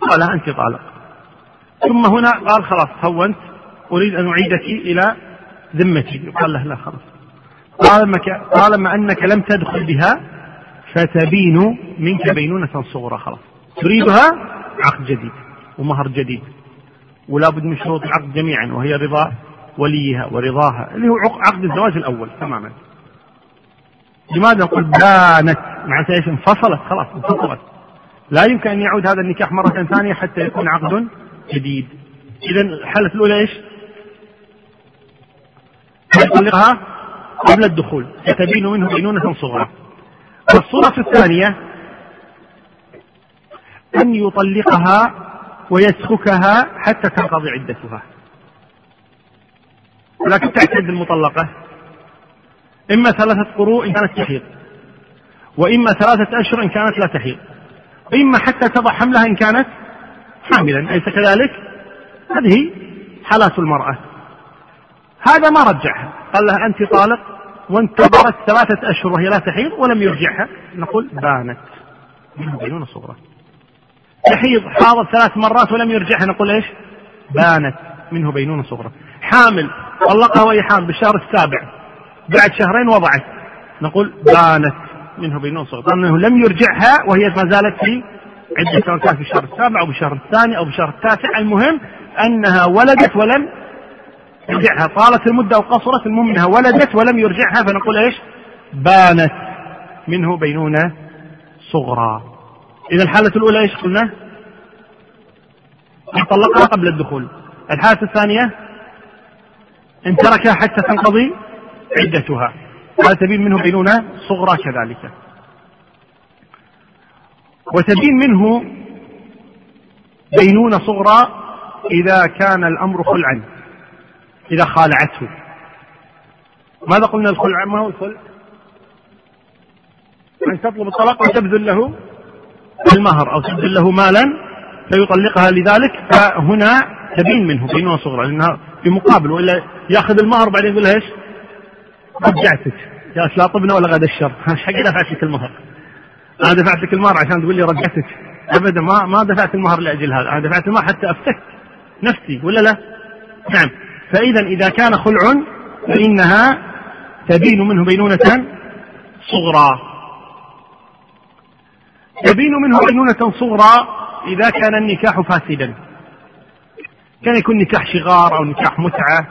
قال أنت طالق. ثم هنا قال خلاص هونت أريد أن أعيدك إلى ذمتي. قال له لا خلاص. طالما طالما أنك لم تدخل بها فتبين منك بينونة صغرى خلاص. تريدها عقد جديد ومهر جديد ولا بد من شروط العقد جميعا وهي رضا وليها ورضاها اللي هو عقد الزواج الأول تماما. لماذا نقول بانت؟ معناتها إيش؟ انفصلت خلاص انفصلت. لا يمكن أن يعود هذا النكاح مرة ثانية حتى يكون عقد جديد. اذا الحالة الأولى إيش؟ يطلقها قبل الدخول ستبين منه بينونة صغرى. والصورة الثانية أن يطلقها ويسخكها حتى تنقضي عدتها. ولكن تعتد المطلقة. إما ثلاثة قروء إن كانت تحيض. وإما ثلاثة أشهر إن كانت لا تحيض. وإما حتى تضع حملها إن كانت حاملا. أليس كذلك؟ هذه حالات المرأة. هذا ما رجعها. قال لها أنت طالق وانتظرت ثلاثة أشهر وهي لا تحيض ولم يرجعها. نقول بانت. منه بينونة صغرى. تحيض حاضت ثلاث مرات ولم يرجعها. نقول إيش؟ بانت. منه بينونة صغرى. حامل. طلقها وهي حامل. بالشهر السابع. بعد شهرين وضعت. نقول بانت. منه بينونة صغرى. لأنه لم يرجعها وهي ما زالت في عدة سواء كانت في الشهر السابع أو بالشهر الثاني أو بالشهر التاسع. المهم أنها ولدت ولم يرجعها. طالت المدة أو قصرت المهم أنها ولدت ولم يرجعها. فنقول إيش؟ بانت. منه بينونة صغرى. إذا الحالة الأولى إيش قلنا؟ أن طلقها قبل الدخول. الحالة الثانية إن تركها حتى تنقضي عدتها. هذا تبين منه بينونة صغرى كذلك. وتبين منه بينونة صغرى إذا كان الأمر خلعا إذا خالعته. ماذا قلنا الخلع؟ ما هو الخلع؟ أن تطلب الطلاق وتبذل له المهر أو تبذل له مالا فيطلقها لذلك فهنا تبين منه بينونة صغرى لأنها في مقابل وإلا يأخذ المهر وبعدين يقول إيش؟ رجعتك يا لا طبنا ولا غدا الشر. حق دفعت لك المهر. أنا دفعت لك المهر عشان تقول لي رجعتك. ابدا ما ما دفعت المهر لأجل هذا. أنا دفعت المهر حتى أفتك نفسي ولا لا؟ نعم. فاذا إذا كان خلع فإنها تبين منه بينونة صغرى. تبين منه بينونة صغرى إذا كان النكاح فاسدا. كان يكون نكاح شغار أو نكاح متعة.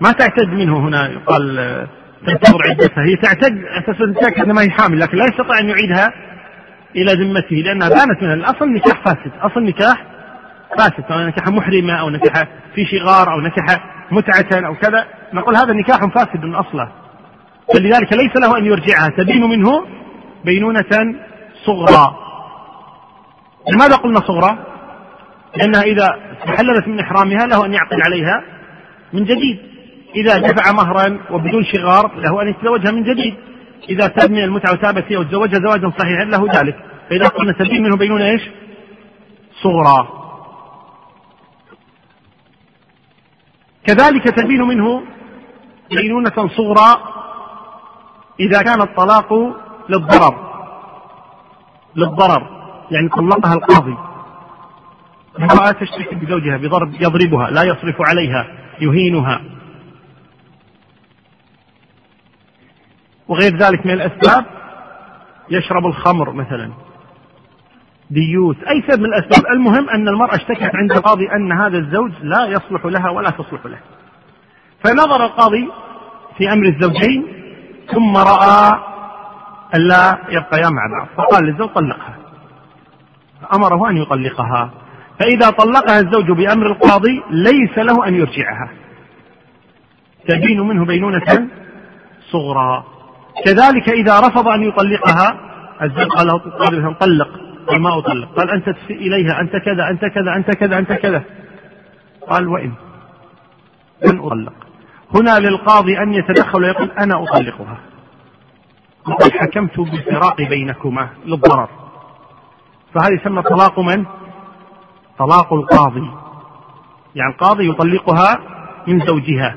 ما تعتد منه هنا يقال تنتظر عدتها. هي تعتد أساس تتأكد ما هي حامل لكن لا يستطيع أن يعيدها إلى ذمته لأنها بانت من الأصل نكاح فاسد. أصل نكاح فاسد سواء نكاح محرمة أو نكاح في شغار أو نكاح متعة أو كذا. نقول هذا نكاح فاسد من أصله فلذلك ليس له أن يرجعها. تبين منه بينونة صغرى. لماذا قلنا صغرى؟ لأنها إذا تحللت من إحرامها له أن يعقد عليها من جديد. إذا دفع مهرا وبدون شغار له أن يتزوجها من جديد. إذا تاب من المتعة وتاب فيها وتزوجها زواجا صحيحا له ذلك. فإذا قلنا تبين منه بينون إيش؟ صغرى. كذلك تبين منه بينونة صغرى إذا كان الطلاق للضرر. للضرر يعني طلقها القاضي. امرأة تشتكي بزوجها بضرب يضربها لا يصرف عليها يهينها. وغير ذلك من الأسباب يشرب الخمر مثلا. ديوث أي سبب من الأسباب. المهم أن المرأة اشتكت عند القاضي أن هذا الزوج لا يصلح لها ولا تصلح له. فنظر القاضي في أمر الزوجين ثم رأى ألا يبقيا مع بعض فقال للزوج طلقها. أمره أن يطلقها. فإذا طلقها الزوج بأمر القاضي ليس له أن يرجعها. تبين منه بينونة صغرى. كذلك إذا رفض أن يطلقها الزوج قال له طلق قال ما أطلق؟ قال أنت تسيء إليها أنت كذا أنت كذا أنت كذا أنت كذا. قال وإن. لن أطلق. هنا للقاضي أن يتدخل ويقول أنا أطلقها. وقد حكمت بالفراق بينكما للضرر. فهذا يسمى طلاق من؟ طلاق القاضي. يعني القاضي يطلقها من زوجها.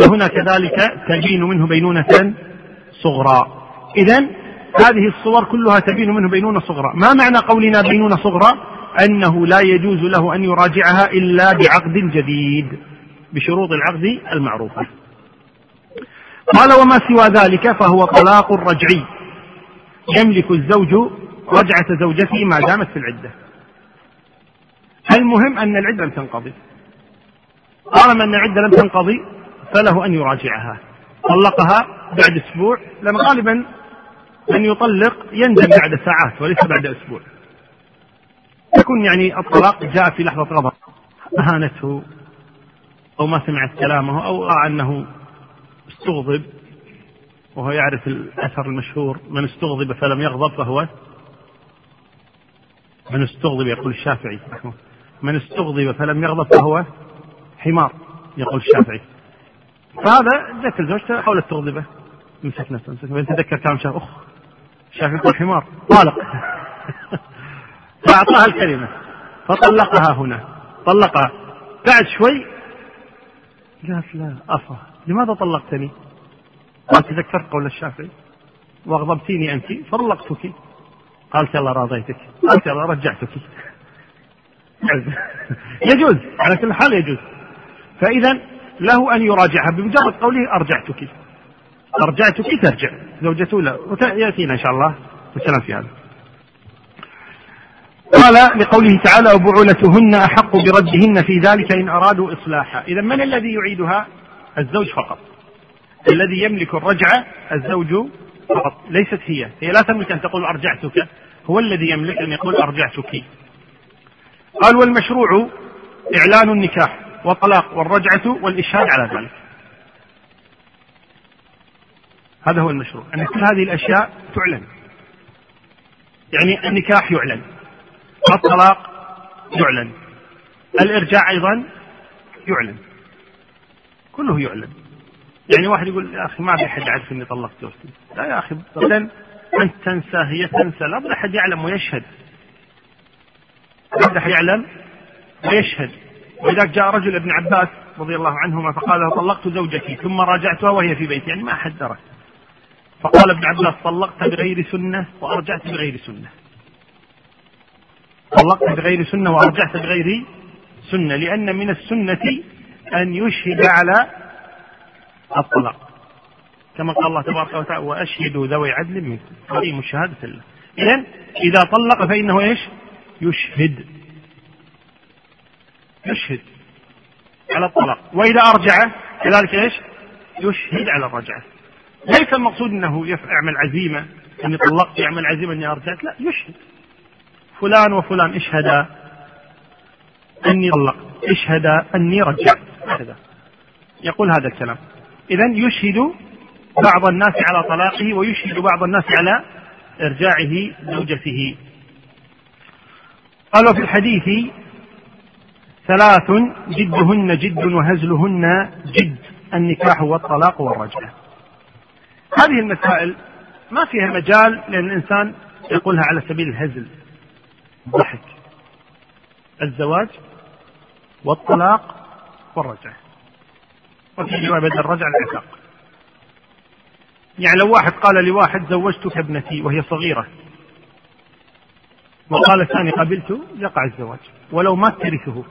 وهنا كذلك تبين منه بينونة صغرى. إذا هذه الصور كلها تبين منه بينونة صغرى. ما معنى قولنا بينونة صغرى؟ أنه لا يجوز له أن يراجعها إلا بعقد جديد بشروط العقد المعروفة. قال وما سوى ذلك فهو طلاق رجعي. يملك الزوج رجعة زوجته ما دامت في العدة. المهم أن العدة لم تنقضي. طالما أن العدة لم تنقضي فله أن يراجعها. طلقها بعد أسبوع لأن غالبا من يطلق يندم بعد ساعات وليس بعد أسبوع. يكون يعني الطلاق جاء في لحظة غضب. أهانته أو ما سمعت كلامه أو رأى أنه استغضب وهو يعرف الأثر المشهور من استغضب فلم يغضب فهو من استغضب يقول الشافعي من استغضب فلم يغضب فهو حمار يقول الشافعي. فهذا ذكر زوجته حاولت تغضبه مسك نفسه مسك نفسه تذكر كلام شاف أخ شاف يقول حمار طالق. فأعطاها الكلمة فطلقها هنا. طلقها. بعد شوي قالت لا أفا لماذا طلقتني؟ قالت تذكرت قول الشافعي. وأغضبتيني أنت. طلقتك. قالت يلا راضيتك. قالت يلا رجعتك. يجوز. على كل حال يجوز. فاذا له أن يراجعها. بمجرد قوله أرجعتك. أرجعتك ترجع. زوجته لا. ياتينا إن شاء الله الكلام في هذا. قال لقوله تعالى وبعولتهن أحق بردهن في ذلك إن أرادوا إصلاحا. اذا من الذي يعيدها؟ الزوج فقط. الذي يملك الرجعه الزوج فقط. ليست هي. هي لا تملك أن تقول أرجعتك. هو الذي يملك أن يقول أرجعتك. قال والمشروع إعلان النكاح والطلاق والرجعة والإشهاد على ذلك. هذا هو المشروع. أن كل هذه الأشياء تعلن. يعني النكاح يعلن. الطلاق يعلن. الإرجاع أيضا يعلن. كله يعلن. يعني واحد يقول يا أخي ما في أحد يعرف إني طلقت زوجتي. لا يا أخي ابدا أنت تنسى هي تنسى لابد أحد يعلم ويشهد. لابد أحد يعلم ويشهد. ولذلك جاء رجل ابن عباس رضي الله عنهما فقال له طلقت زوجتي. ثم راجعتها وهي في بيتي يعني ما أحد درك فقال ابن عباس طلقت بغير سنة وأرجعت بغير سنة. طلقت بغير سنة وأرجعت بغير سنة لأن من السنة أن يشهد على الطلاق. كما قال الله تبارك وتعالى وأشهدوا ذوي عدل منكم. قديم الشهادة الله. اذا إذا طلق فإنه إيش؟ يشهد. يشهد على الطلاق. وإذا أرجع كذلك إيش؟ يشهد على الرجعة. ليس المقصود أنه يعمل عزيمة أني طلقت يعمل عزيمة أني أرجعت. لا يشهد. فلان وفلان اشهدا أني طلقت اشهدا أني رجعت. هكذا. يقول هذا الكلام. إذا يشهد بعض الناس على طلاقه ويشهد بعض الناس على إرجاعه زوجته. قال في الحديث ثلاث جدهن جد وهزلهن جد النكاح والطلاق والرجعة. هذه المسائل ما فيها مجال لأن الإنسان يقولها على سبيل الهزل الضحك الزواج والطلاق والرجعة رواية بدل الرجع العتاق يعني لو واحد قال لواحد زوجتك ابنتي وهي صغيرة وقال الثاني قبلت يقع الزواج. ولو مات ترثه.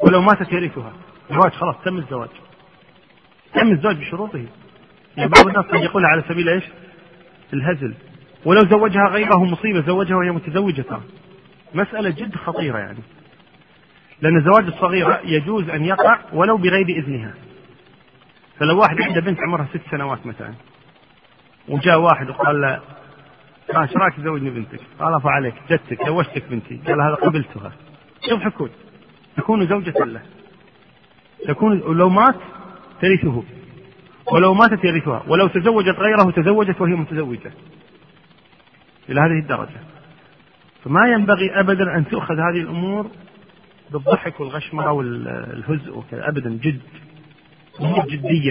ولو مات ترثها. الزواج خلاص تم الزواج. تم الزواج بشروطه. يعني بعض الناس قد يقولها على سبيل إيش؟ الهزل. ولو زوجها غيره مصيبة زوجها وهي متزوجة. ترى مسألة جد خطيرة يعني. لأن زواج الصغيرة يجوز أن يقع ولو بغير إذنها. فلو واحد عنده بنت عمرها ست سنوات مثلا وجاء واحد وقال له ما إيش رأيك تزوجني بنتك؟ قال افا عليك جدتك زوجتك بنتي. قال هذا قبلتها. شوف حكون تكون زوجة له. تكون لو مات ترثه. ولو ماتت يرثها. ولو تزوجت غيره تزوجت وهي متزوجة. إلى هذه الدرجة. فما ينبغي أبدا أن تؤخذ هذه الأمور بالضحك والغشمرة والهزء وكذا. أبدا جد.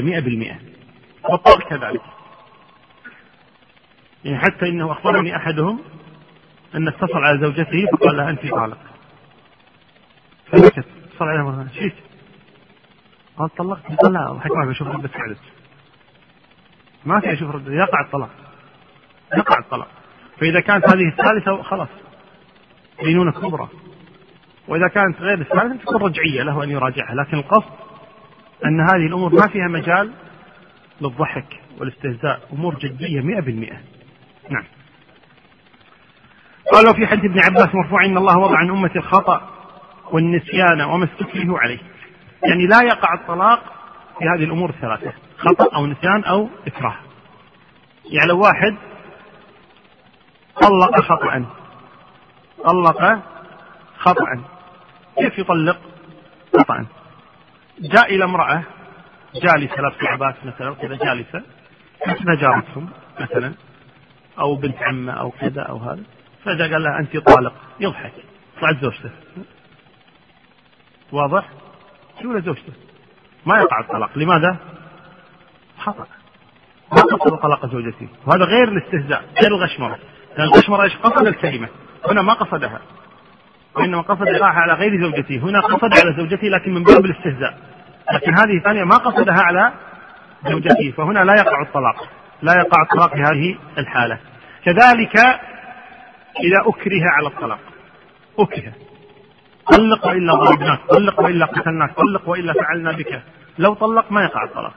مئة بالمئة. والطلاق كذلك. يعني حتى إنه أخبرني أحدهم أن اتصل على زوجته فقال لها أنت طالق. فبكت اتصل عليها مرة. شيت. قال طلقت. قال لا حكمة بشوف ردة فعلك ما في أشوف ردة. يقع الطلاق. يقع الطلاق. فإذا كانت هذه الثالثة خلاص. دينونة كبرى. وإذا كانت غير الثالثة تكون رجعية له أن يراجعها لكن القصد أن هذه الأمور ما فيها مجال للضحك والاستهزاء أمور جدية مئة بالمئة. نعم. قالوا في حديث ابن عباس مرفوع إن الله وضع عن أمة الخطأ والنسيان وما استكره عليه. يعني لا يقع الطلاق في هذه الأمور الثلاثة خطأ أو نسيان أو إكراه. يعني لو واحد طلق خطأ طلق خطأ كيف يطلق؟ خطأ جاء إلى امرأة جالسة لابسة لعبات مثلا كذا جالسة. مثل جارتهم مثلا أو بنت عمة أو كذا أو هذا. فجاء قال لها أنت طالق. يضحك. طلعت زوجته. واضح؟ شو زوجته؟ ما يقع الطلاق. لماذا؟ خطأ. ما قصد طلاق زوجتي. وهذا غير الاستهزاء غير الغشمرة. لأن الغشمرة إيش قصد؟ الكلمة. هنا ما قصدها. وإنما قصد الإراحة على غير زوجته هنا قصد على زوجته لكن من باب الاستهزاء. لكن هذه الثانية ما قصدها على زوجته فهنا لا يقع الطلاق. لا يقع الطلاق في هذه الحالة. كذلك إذا أكره على الطلاق. أكره. طلق وإلا ضربناك. طلق وإلا قتلناك. طلق وإلا فعلنا بك. لو طلق ما يقع الطلاق.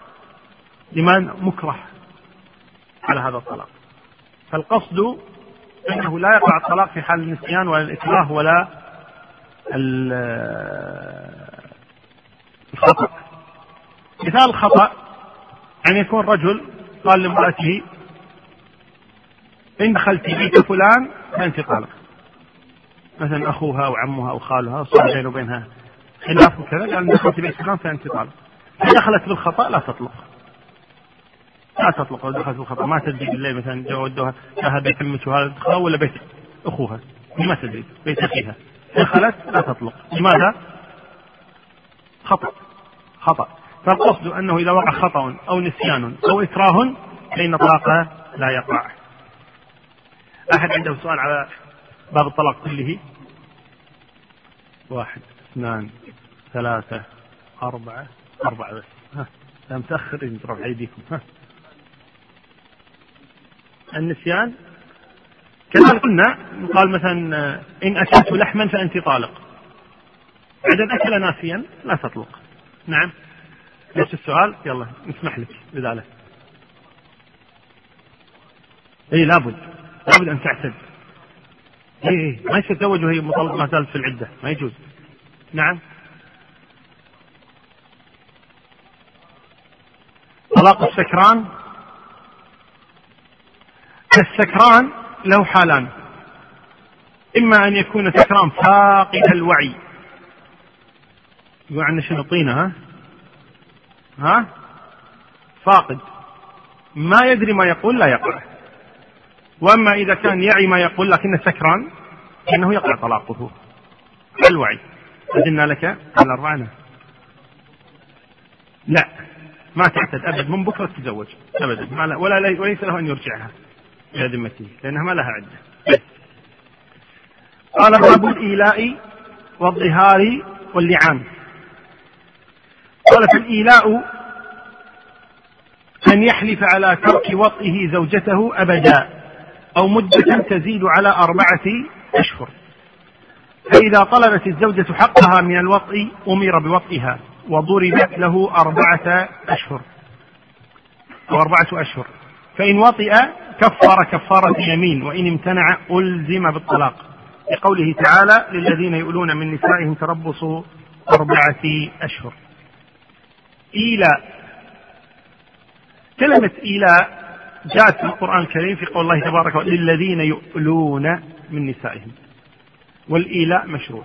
لمن مكره على هذا الطلاق. فالقصد أنه لا يقع الطلاق في حال النسيان ولا الإكراه ولا الخطأ. مثال الخطأ أن يكون رجل قال لامرأته إن دخلت بيت فلان فأنت طالق. مثلا أخوها أو عمها أو خالها صار بينه وبينها خلاف وكذا قال إن دخلت بيت فلان فأنت طالق. فدخلت بالخطأ لا تطلق. لا تطلق. لو دخلت بالخطأ ما تدري بالليل مثلا ودوها هذا بيت عمتها ولا بيت أخوها ما تدري بيت أخيها. دخلت لا تطلق. لماذا؟ خطأ. خطأ. فالقصد أنه إذا وقع خطأ أو نسيان أو إكراه فإن طلاقه لا يقع. أحد عنده سؤال على باب الطلاق كله؟ واحد اثنان ثلاثة أربعة أربعة بس. ها لا متأخر رفع أيديكم ها. النسيان كذلك قلنا قال مثلا إن أكلت لحما فأنت طالق بعد أكل ناسيا لا تطلق نعم إيش السؤال؟ يلا نسمح لك بذلك. اي لابد لابد أن تعتد. اي اي ما يتزوج وهي مطلقة ما زالت في العدة، ما يجوز. نعم. طلاق السكران السكران له حالان. إما أن يكون سكران فاقد الوعي. يقول شنو طينة ها؟ ها؟ فاقد. ما يدري ما يقول لا يقع وأما إذا كان يعي ما يقول لكنه سكران فإنه يقع طلاقه. الوعي. أدلنا لك على أربعة لا. ما تعتد أبد. من بكرة تتزوج. أبدا. ولا وليس له أن يرجعها. إلى ذمته لأنها ما لها عدة. قال باب الإيلاء والظهار واللعان. قال فالإيلاء أن يحلف على ترك وطئه زوجته أبدا أو مدة تزيد على أربعة أشهر. فإذا طلبت الزوجة حقها من الوطء أمر بوطئها وضربت له أربعة أشهر أو أربعة أشهر. فإن وطئ كفر كفارة يمين وإن امتنع ألزم بالطلاق. لقوله تعالى للذين يؤلون من نسائهم تربص أربعة أشهر. إيلاء. كلمة إيلاء جاءت في القرآن الكريم في قول الله تبارك وتعالى للذين يؤلون من نسائهم. والإيلاء مشروع.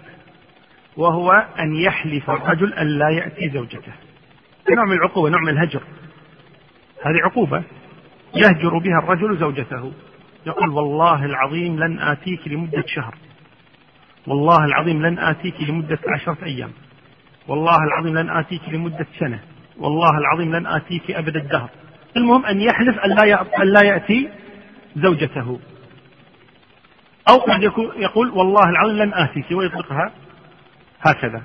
وهو أن يحلف الرجل أن لا يأتي زوجته. نوع من العقوبة نوع من الهجر هذه عقوبة. يهجر بها الرجل زوجته. يقول والله العظيم لن آتيك لمدة شهر. والله العظيم لن آتيك لمدة عشرة أيام. والله العظيم لن آتيك لمدة سنة. والله العظيم لن آتيك أبد الدهر. المهم أن يحلف أن لا يأتي زوجته. أو قد يقول والله العظيم لن آتيك ويطلقها هكذا.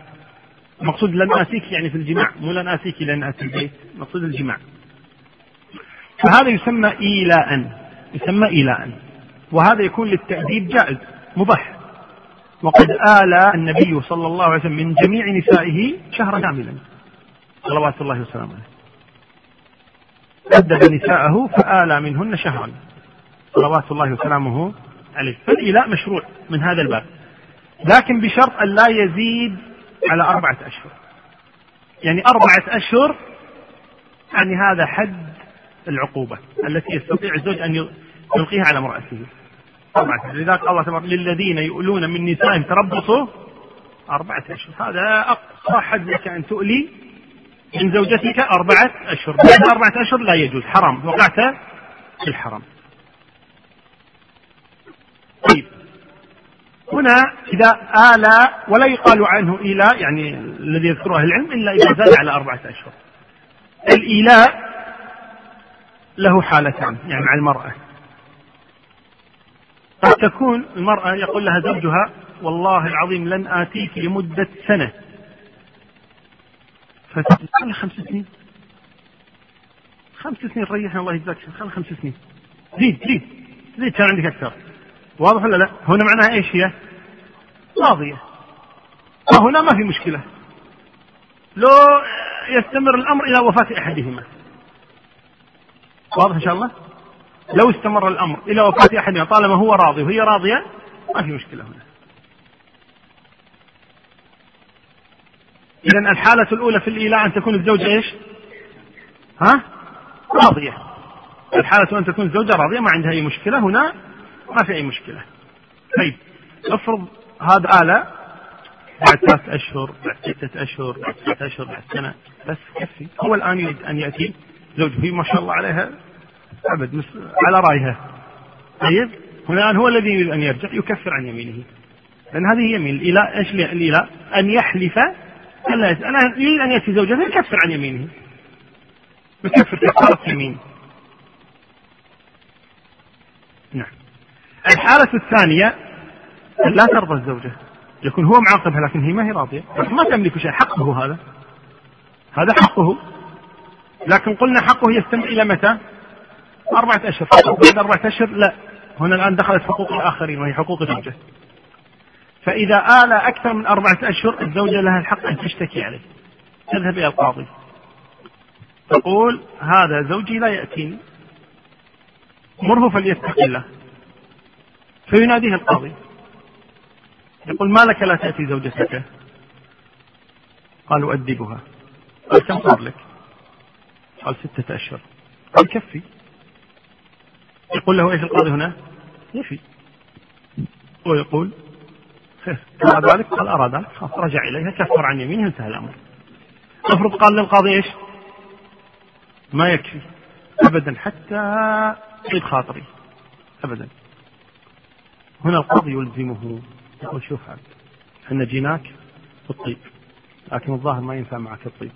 المقصود لن آتيك يعني في الجماع مو لن آتيك لن آتي البيت مقصود الجماع. فهذا يسمى إيلاء يسمى إيلاء. وهذا يكون للتأديب جائز مباح. وقد آلى النبي صلى الله عليه وسلم من جميع نسائه شهرا كاملا. صلوات الله وسلامه عليه. أدب نساءه فآلى منهن شهرا. صلوات الله وسلامه عليه. فالإيلاء مشروع من هذا الباب. لكن بشرط أن لا يزيد على أربعة أشهر. يعني أربعة أشهر يعني هذا حد العقوبة التي يستطيع الزوج أن يلقيها على امرأته. أشهر لذلك الله تبارك للذين يؤلون من نسائهم تربصوا أربعة أشهر هذا أقصى حد لك أن تؤلي من زوجتك أربعة أشهر بعد أربعة أشهر لا يجوز. حرام. وقعت في الحرام. طيب. هنا إذا آلى ولا يقال عنه إيلاء يعني الذي يذكره أهل العلم إلا إذا زاد على أربعة أشهر الإيلاء له حالتان يعني مع المرأة. قد تكون المرأة يقول لها زوجها والله العظيم لن آتيك لمدة سنة. فتقول خمس سنين. خمس سنين ريحنا الله يجزاك خل خمس سنين. زيد زيد زيد كان عندك أكثر. واضح ولا لا؟ هنا معناها إيش هي؟ قاضية وهنا ما في مشكلة. لو يستمر الأمر إلى وفاة أحدهما. واضح إن شاء الله؟ لو استمر الأمر إلى وفاة أحدهما طالما هو راضي وهي راضية ما في مشكلة هنا. إذا الحالة الأولى في الإيلاء أن تكون الزوجة إيش؟ ها؟ راضية. الحالة أن تكون الزوجة راضية ما عندها أي مشكلة هنا ما في أي مشكلة. طيب افرض هذا آلة بعد ثلاث أشهر بعد ستة أشهر بعد ستة أشهر بعد سنة بس يكفي هو الآن يريد أن يأتي زوجه ما شاء الله عليها. أبد على رأيها. طيب هنا هو الذي يريد أن يرجع يكفر عن يمينه. لأن هذه يمين. الإيلاء إيش الإيلاء؟ أن يحلف ألا أنا يريد أن يأتي زوجته يكفر عن يمينه. يكفر كفارة يمين نعم. الحالة الثانية لا ترضى الزوجة. يكون هو معاقبها لكن هي ما هي راضية. ما تملك شيء حقه هذا. هذا حقه. لكن قلنا حقه يستمر إلى متى؟ أربعة أشهر بعد أربعة أشهر لا. هنا الآن دخلت حقوق الآخرين وهي حقوق الزوجة. فإذا آل أكثر من أربعة أشهر الزوجة لها الحق أن تشتكي عليه. تذهب إلى القاضي. تقول هذا زوجي لا يأتيني. مره فليتق الله. فيناديه القاضي. يقول ما لك لا تأتي زوجتك؟ قال أؤدبها. قال كم صار لك؟ قال ستة أشهر. قال كفي يقول له إيش القاضي هنا؟ يفي ويقول أراد ذلك قال أراد ذلك. خلاص رجع إليها كفر عن يمينه انتهى الأمر. افرض قال للقاضي إيش؟ ما يكفي. أبدا حتى يطيب خاطري. أبدا. هنا القاضي يلزمه. يقول شوف عبد إحنا جيناك بالطيب لكن الظاهر ما ينفع معك الطيب.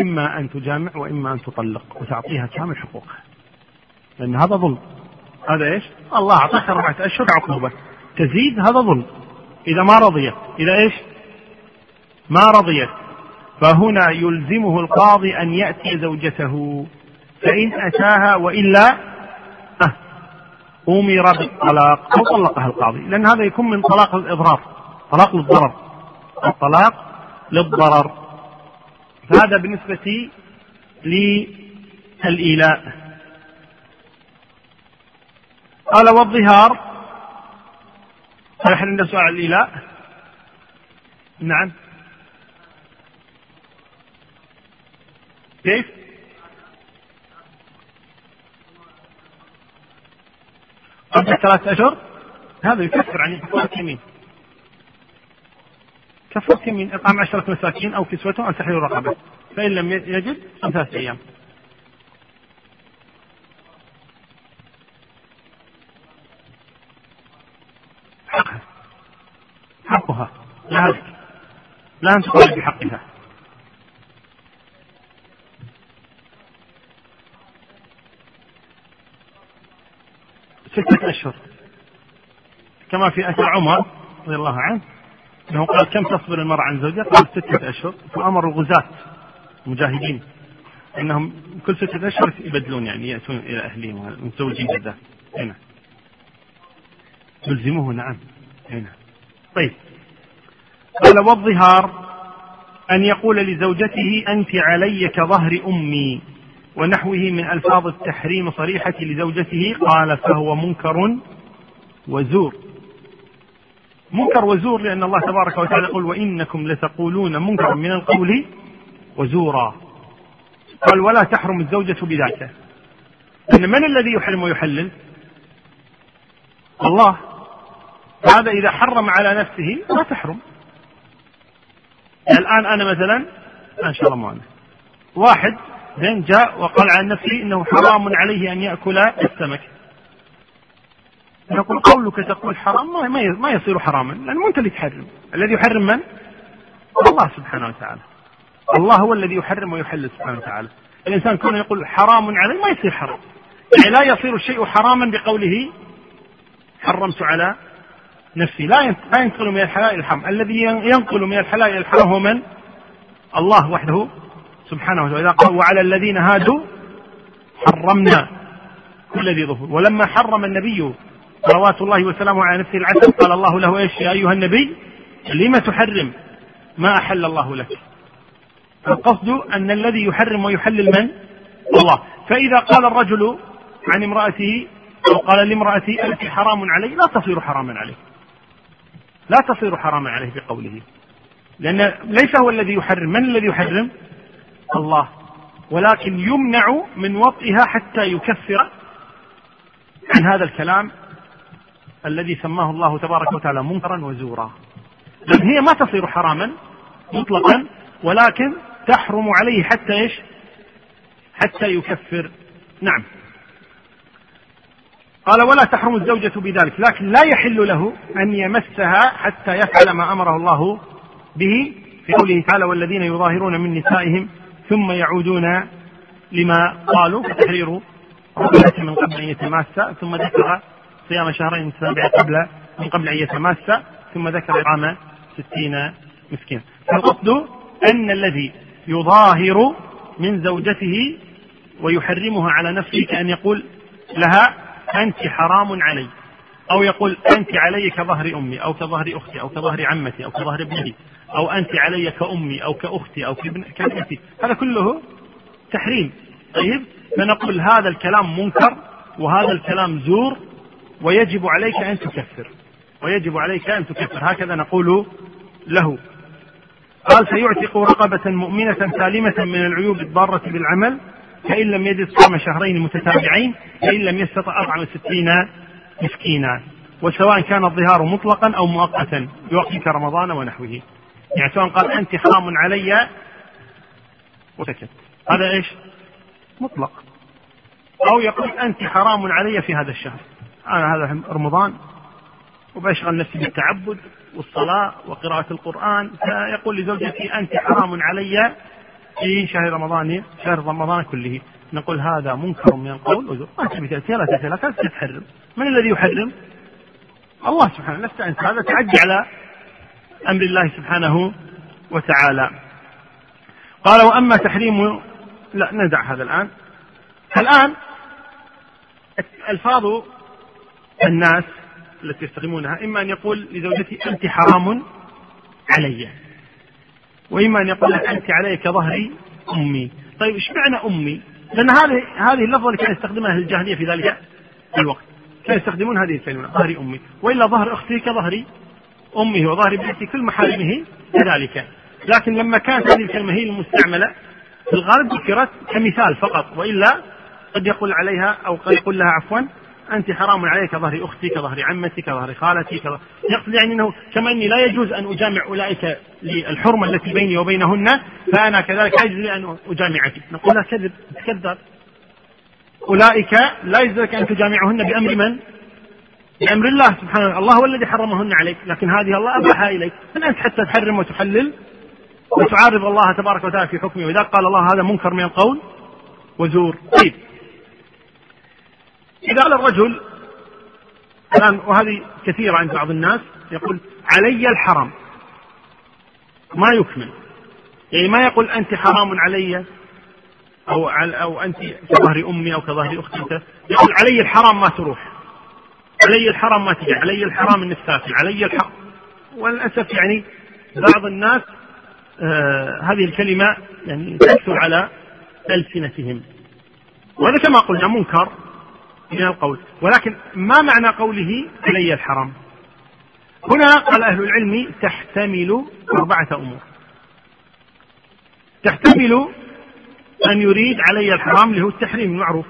إما أن تجامع وإما أن تطلق وتعطيها كامل حقوقها. لأن هذا ظلم. هذا إيش؟ الله أعطاك أربعة أشهر عقوبة تزيد هذا ظلم. إذا ما رضيت. إذا إيش؟ ما رضيت. فهنا يلزمه القاضي أن يأتي زوجته. فإن أتاها وإلا أمر بالطلاق. أو طلقها القاضي. لأن هذا يكون من طلاق الإضرار. طلاق للضرر. الطلاق للضرر. فهذا بالنسبة للإيلاء. قال والظهار هل عندنا سؤال الإيلاء؟ نعم. كيف؟ قبل ثلاثة أشهر؟ هذا يكفر عن كفارة كفارة يمين إطعام عشرة مساكين أو كسوتهم أو تحرير رقبة. فإن لم يجد ثلاثة أيام. حقها حقها. لا لا تقال بحقها. ستة أشهر. كما في أثر عمر رضي الله عنه. أنه قال كم تصبر المرأة عن زوجها؟ قال ستة أشهر. فأمر الغزاة مجاهدين أنهم كل ستة أشهر يبدلون يعني يأتون إلى أهلهم المتزوجين بالذات هنا. يلزموه نعم. هنا. طيب. قال والظهار أن يقول لزوجته أنت علي كظهر أمي ونحوه من ألفاظ التحريم صريحة لزوجته. قال فهو منكر وزور. منكر وزور لأن الله تبارك وتعالى يقول وإنكم لتقولون منكر من القول وزورا. قال ولا تحرم الزوجة بذاته. أن من الذي يحرم ويحلل؟ الله. هذا إذا حرم على نفسه لا تحرم. الآن أنا مثلا ما شاء الله ما واحد زين جاء وقال عن نفسه إنه حرام عليه أن يأكل السمك. نقول قولك تقول حرام ما ما يصير حراما لأنه أنت اللي تحرم. الذي يحرم من؟ الله سبحانه وتعالى. الله هو الذي يحرم ويحلل سبحانه وتعالى. الإنسان كونه يقول حرام علي ما يصير حرام. يعني لا يصير الشيء حراما بقوله حرمت على نفسي. لا لا ينقل من الحلال إلى الحرام. الذي ينقل من الحلال إلى الحرام هو من؟ الله وحده سبحانه وتعالى. قال وعلى الذين هادوا حرمنا. كل ذي ظفر ولما حرم النبي صلوات الله وسلامه على نفسه العسل. قال الله له إيش يا أيها النبي؟ لم تحرم؟ ما أحل الله لك. القصد أن الذي يحرم ويحلل من؟ الله. فإذا قال الرجل عن امرأته أو قال لامرأته انت حرام علي لا تصير حراما عليه. لا تصير حراما عليه بقوله. لأن ليس هو الذي يحرم. من الذي يحرم؟ الله. ولكن يمنع من وطئها حتى يكفر عن هذا الكلام الذي سماه الله تبارك وتعالى منكرا وزورا. لأن هي ما تصير حراما مطلقا ولكن تحرم عليه حتى إيش؟ حتى يكفر. نعم. قال ولا تحرم الزوجة بذلك لكن لا يحل له أن يمسها حتى يفعل ما أمره الله به في قوله تعالى والذين يظاهرون من نسائهم ثم يعودون لما قالوا فتحرير من قبل أن يتماسى ثم ذكر صيام شهرين متتابعين قبل من قبل أن يتماسى ثم ذكر إطعام ستين مسكين. فالقصد أن الذي يظاهر من زوجته ويحرمها على نفسه كأن يقول لها أنت حرام علي. أو يقول أنت علي كظهر أمي أو كظهر أختي أو كظهر عمتي أو كظهر ابنتي أو أنت علي كأمي أو كأختي أو كابنتي. هذا كله تحريم. طيب؟ فنقول هذا الكلام منكر وهذا الكلام زور ويجب عليك أن تكفر. ويجب عليك أن تكفر. هكذا نقول له. قال سيعتق رقبة مؤمنة سالمة من العيوب الضارة بالعمل فإن لم يجد صوم شهرين متتابعين فإن لم يستطع أربعة وستين مسكينا. وسواء كان الظهار مطلقا أو مؤقتا بوقت كرمضان ونحوه. يعني سواء قال أنت حرام علي وسكت. هذا إيش؟ مطلق. أو يقول أنت حرام علي في هذا الشهر. أنا هذا رمضان وبشغل نفسي بالتعبد والصلاة وقراءة القرآن. فيقول لزوجتي أنت حرام علي في شهر رمضان شهر رمضان كله. نقول هذا منكر من القول. ما تبي تأتي لا تأتي لا تحرم؟ من الذي يحرم؟ الله سبحانه لست أنت هذا تعدي على أمر الله سبحانه وتعالى. قال وأما تحريم لا ندع هذا الآن. الآن ألفاظ الناس التي يستخدمونها إما أن يقول لزوجتي أنت حرام علي وإما أن يقول لها أنت علي كظهري أمي. طيب إيش معنى أمي؟ لأن هذه هذه اللفظة اللي كان يستخدمها أهل الجاهلية في ذلك الوقت. كانوا يستخدمون هذه الكلمة ظهري أمي. وإلا ظهر أختي كظهري أمه وظهر ابنته كل محارمه كذلك. لكن لما كانت هذه الكلمة هي المستعملة في الغالب ذكرت كمثال فقط وإلا قد يقول عليها أو قد يقول لها عفوا أنت حرام عليك كظهر أختي كظهر عمتي كظهر خالتي كظهر يقصد يعني أنه كما أني لا يجوز أن أجامع أولئك للحرمة التي بيني وبينهن فأنا كذلك لا يجوز أن أجامعك. نقول لا كذب تكذب. أولئك لا يجوز لك أن تجامعهن بأمر من؟ بأمر الله سبحانه الله هو الذي حرمهن عليك لكن هذه الله أباحها إليك. من أنت حتى تحرم وتحلل؟ وتعارض الله تبارك وتعالى في حكمه. وإذا قال الله هذا منكر من القول وزور. طيب. إذا قال الرجل الآن وهذه كثيرة عند بعض الناس يقول علي الحرام. ما يكمل. يعني ما يقول أنت حرام علي أو أو أنت كظهر أمي أو كظهر أختي. يقول علي الحرام ما تروح. علي الحرام ما تجي. علي الحرام إنك تاكل علي الحرام. وللأسف يعني بعض الناس آه هذه الكلمة يعني تكثر على ألسنتهم. وهذا كما قلنا منكر. من القول. ولكن ما معنى قوله علي الحرام؟ هنا قال أهل العلم تحتمل أربعة أمور. تحتمل أن يريد علي الحرام اللي هو التحريم المعروف.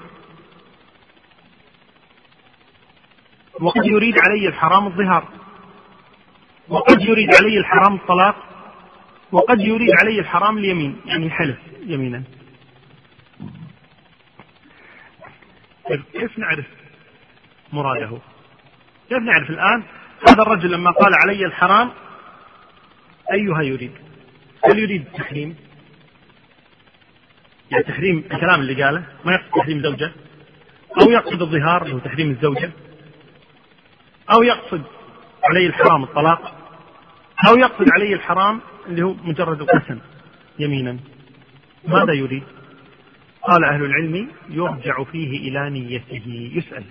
وقد يريد علي الحرام الظهار. وقد يريد علي الحرام الطلاق. وقد يريد علي الحرام اليمين. يعني الحلف يمينا. كيف نعرف مراده؟ كيف نعرف الآن هذا الرجل لما قال علي الحرام أيها يريد؟ هل يريد التحريم يعني تحريم الكلام اللي قاله؟ ما يقصد تحريم زوجة؟ أو يقصد الظهار اللي هو تحريم الزوجة؟ أو يقصد علي الحرام الطلاق؟ أو يقصد علي الحرام اللي هو مجرد القسم يمينا؟ ماذا يريد؟ قال أهل العلم يرجع فيه إلى نيته. يسأل.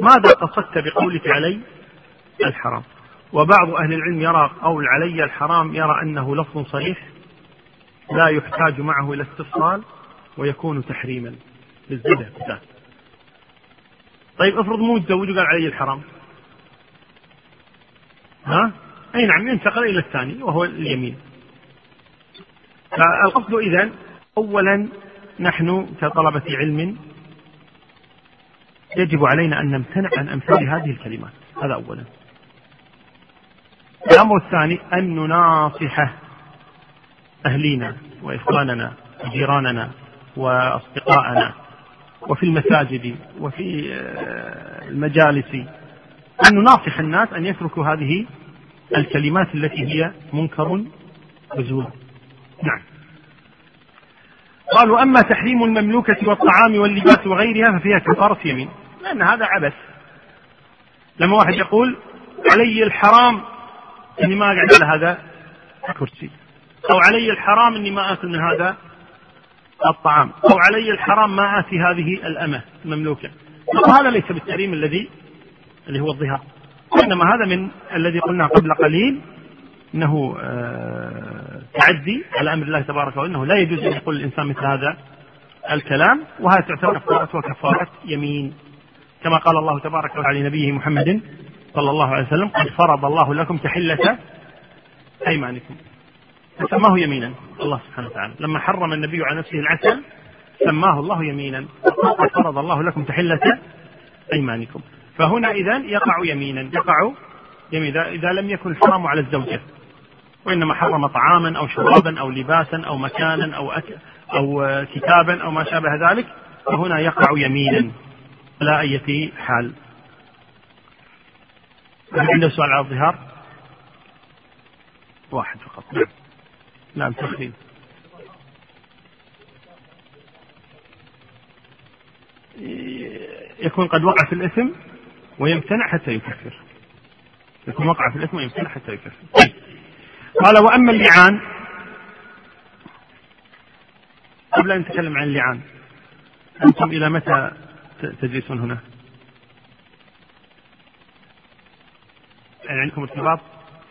ماذا قصدت بقولك علي؟ الحرام. وبعض أهل العلم يرى قول علي الحرام يرى أنه لفظ صريح لا يحتاج معه إلى استفصال ويكون تحريما بالذات. طيب افرض مو متزوج وقال علي الحرام. ها؟ أي نعم ينتقل إلى الثاني وهو اليمين. فالقصد اذا اولا نحن كطلبة علم يجب علينا أن نمتنع عن أمثال هذه الكلمات. هذا اولا. الأمر الثاني أن نناصح أهلينا وإخواننا وجيراننا وأصدقائنا وفي المساجد وفي آه، المجالس. أن نناصح الناس أن يتركوا هذه الكلمات التي هي منكر وزور. نعم. قال وأما تحريم المملوكة والطعام واللباس وغيرها ففيها كفارة يمين. لأن هذا عبث. لما واحد يقول علي الحرام إني ما اقعد على هذا الكرسي أو علي الحرام إني ما آكل من هذا الطعام. أو علي الحرام ما آتي هذه الأمة المملوكة. هذا ليس بالتحريم الذي اللي هو الظهار. وإنما هذا من الذي قلنا قبل قليل إنه آه، تعدي على أمر الله تبارك وانه لا يجوز أن يقول الإنسان مثل هذا الكلام وهذا تعتبر كفارة وكفارة يمين. كما قال الله تبارك وتعالى لنبيه محمد صلى الله عليه وسلم قد فرض الله لكم تحلة أيمانكم. فسماه يمينا الله سبحانه وتعالى. لما حرم النبي على نفسه العسل سماه الله يمينا. وقد فرض الله لكم تحلة أيمانكم. فهنا إذا يقع يمينا يقع يمينا إذا لم يكن الحرام على الزوجة. وإنما حرم طعاما أو شرابا أو لباسا أو مكانا أو أك أو كتابا أو ما شابه ذلك فهنا يقع يمينا. لا أية حال. هل عنده سؤال على الظهار؟ واحد فقط. نعم نعم يكون قد وقع في الإثم ويمتنع حتى يكفر. يكون وقع في الإثم ويمتنع حتى يكفر. قال وأما اللعان قبل أن نتكلم عن اللعان أنتم إلى متى تجلسون هنا؟ يعني عندكم ارتباط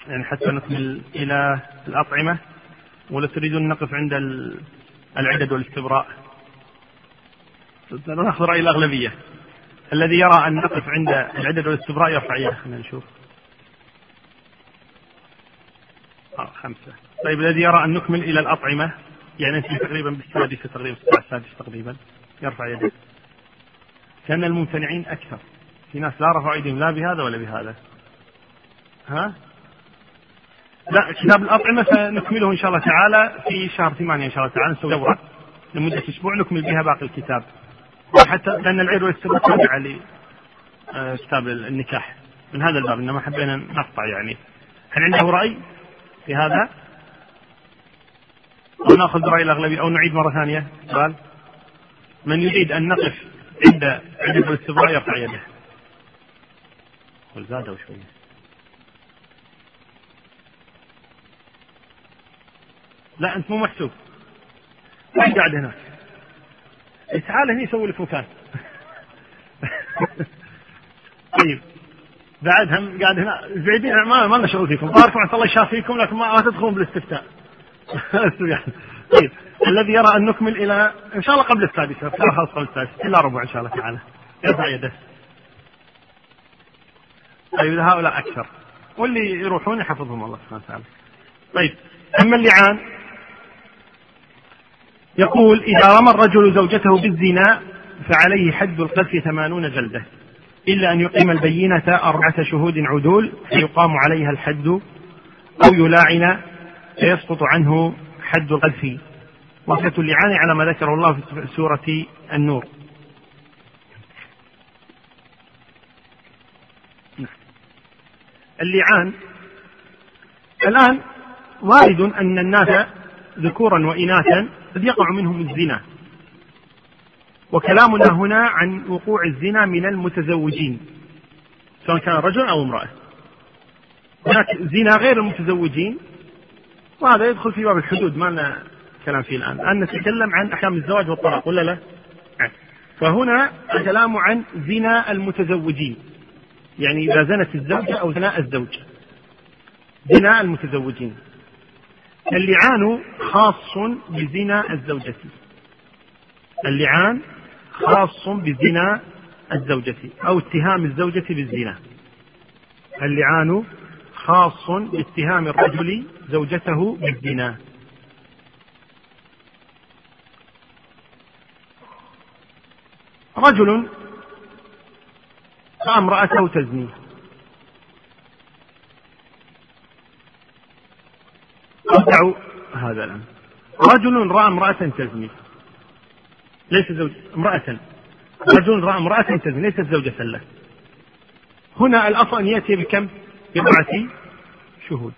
يعني حتى نكمل إلى الأطعمة؟ ولا تريدون نقف عند العدد والاستبراء؟ نأخذ رأي الأغلبية. الذي يرى أن نقف عند العدد والاستبراء يرفع يده خلينا نشوف آه خمسة. طيب الذي يرى أن نكمل إلى الأطعمة؟ يعني أنت تقريبا بالسادسة تقريبا الساعة السادسة تقريبا. يرفع يده كأن الممتنعين أكثر. في ناس لا رفعوا أيديهم لا بهذا ولا بهذا. ها؟ لا كتاب الأطعمة سنكمله إن شاء الله تعالى في شهر ثمانية إن شاء الله تعالى نسوي دورة لمدة أسبوع نكمل بها باقي الكتاب. حتى لأن العيد والاستباء تابعة لكتاب النكاح. من هذا الباب إنما حبينا نقطع يعني. هل عنده رأي؟ في هذا؟ أو نأخذ برأي الأغلبية أو نعيد مرة ثانية. سؤال من يريد أن نقف عند عدد الاستبراء يرفع يده. زادوا شوية. لا أنت مو محسوب. وين قاعد هناك. إيه، تعال هني سوي لك مكان طيب. بعد هم قاعد هنا. بعيدين ما ما لنا شغل فيكم. باركم الله يشافيكم لكن ما, تدخلون بالاستفتاء. طيب. الذي يرى أن نكمل إلى إن شاء الله قبل السادسه خلاص قبل السادسه الا ربع إن شاء الله تعالى. يرفع يده. طيب هؤلاء أكثر. واللي يروحون يحفظهم الله سبحانه وتعالى. طيب. أما اللعان يقول إذا رمى الرجل زوجته بالزنا فعليه حد القذف ثمانون جلدة. إلا أن يقيم البينة أربعة شهود عدول فيقام عليها الحد أو يلاعن فيسقط عنه حد القذف. وصفة اللعان على ما ذكره الله في سورة النور. اللعان الآن وارد أن الناس ذكورا وإناثا قد يقع منهم الزنا. وكلامنا هنا عن وقوع الزنا من المتزوجين سواء كان رجل أو امرأة. هناك زنا غير المتزوجين وهذا يدخل في باب الحدود ما لنا كلام فيه الآن. الآن نتكلم عن أحكام الزواج والطلاق ولا لا؟ نعم. فهنا الكلام عن زنا المتزوجين يعني إذا زنت الزوجة أو زنا الزوج زنا المتزوجين. اللعان خاص بزنا الزوجة. اللعان خاص بزنا الزوجة أو اتهام الزوجة بالزنا. اللعان خاص باتهام الرجل زوجته بالزنا. رجل رأى امرأته تزني. أرجع هذا الآن رجل رأى امرأة تزني. ليس زوج امرأة. رجل رأى امرأة تزني ليست زوجة له. هنا الأصل أن يأتي بكم؟ بأربعة شهود.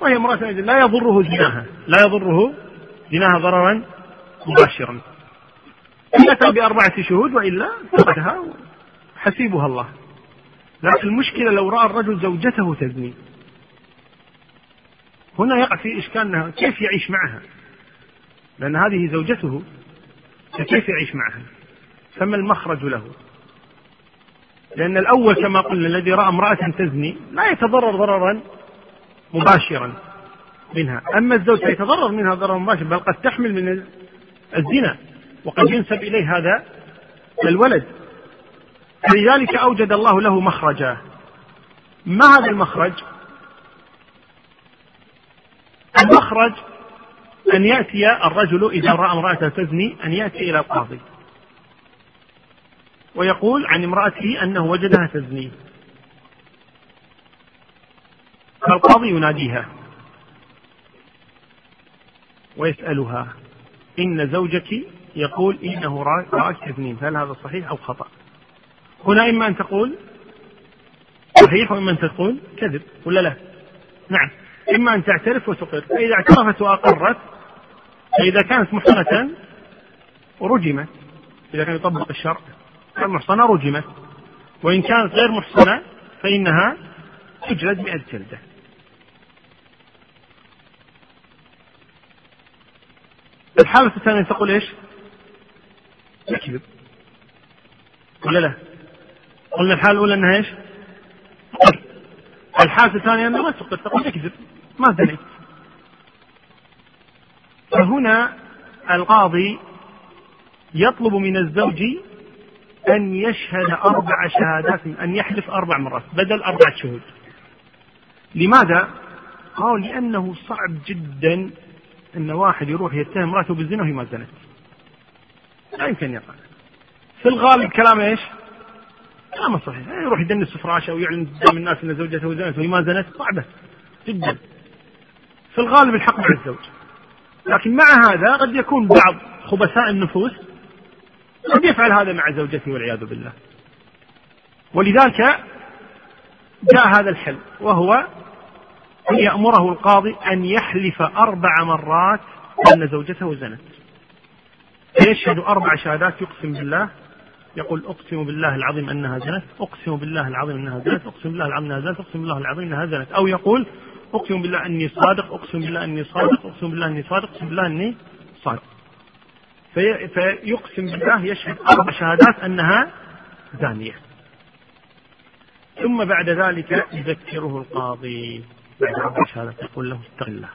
وهي امرأة لا يضره زناها لا يضره زناها ضررا مباشرا. أتى بأربعة شهود وإلا تركها حسيبها الله. لكن المشكلة لو رأى الرجل زوجته تزني. هنا يقع في إشكال كيف يعيش معها؟ لأن هذه زوجته فكيف يعيش معها؟ فما المخرج له؟ لأن الأول كما قلنا الذي رأى امرأة تزني لا يتضرر ضررا مباشرا منها. أما الزوج فيتضرر منها ضررا مباشرا بل قد تحمل من الزنا وقد ينسب إليه هذا الولد. لذلك أوجد الله له مخرجا. ما هذا المخرج؟ المخرج أن يأتي الرجل إذا رأى امرأة تزني أن يأتي إلى القاضي. ويقول عن امرأته أنه وجدها تزني. فالقاضي يناديها ويسألها إن زوجك يقول إنه رأك تزنين هل هذا صحيح أو خطأ؟ هنا إما أن تقول صحيح وإما أن تقول كذب ولا لا؟ نعم. إما أن تعترف وتقر. فإذا اعترفت وأقرت فإذا كانت محصنة رجمت. إذا كان يطبق الشرع المحصنة رجمت. وإن كانت غير محصنة فإنها تجلد مئة جلدة. الحالة الثانية تقول إيش؟ يكذب. ولا لا؟ قلنا الحالة الأولى أنها إيش؟ الحالة الثانية أنها ما تقر تقول يكذب. ما زنيت فهنا القاضي يطلب من الزوج أن يشهد أربع شهادات أن يحلف أربع مرات بدل أربعة شهود. لماذا؟ قال لأنه صعب جدا أن واحد يروح يتهم امرأته بالزنا وهي ما زنت. لا يمكن يقع في الغالب كلام إيش؟ كلامه صحيح. يروح يدنس فراشه ويعلن قدام الناس إن زوجته زنت وهي ما زنت. صعبة جدا. في الغالب الحق مع الزوج. لكن مع هذا قد يكون بعض خبثاء النفوس قد يفعل هذا مع زوجته والعياذ بالله. ولذلك جاء هذا الحل وهو أن يأمره القاضي أن يحلف أربع مرات أن زوجته زنت. فيشهد أربع شهادات يقسم بالله يقول أقسم بالله العظيم أنها زنت أقسم بالله العظيم أنها زنت أقسم بالله العظيم أنها زنت أقسم بالله العظيم أنها زنت أو يقول أقسم بالله أني صادق أقسم بالله أني صادق أقسم بالله أني صادق أقسم بالله أني صادق. في فيقسم بالله يشهد أربع شهادات أنها زانية. ثم بعد ذلك يذكره القاضي. بعد أربع شهادات يقول له اتق الله.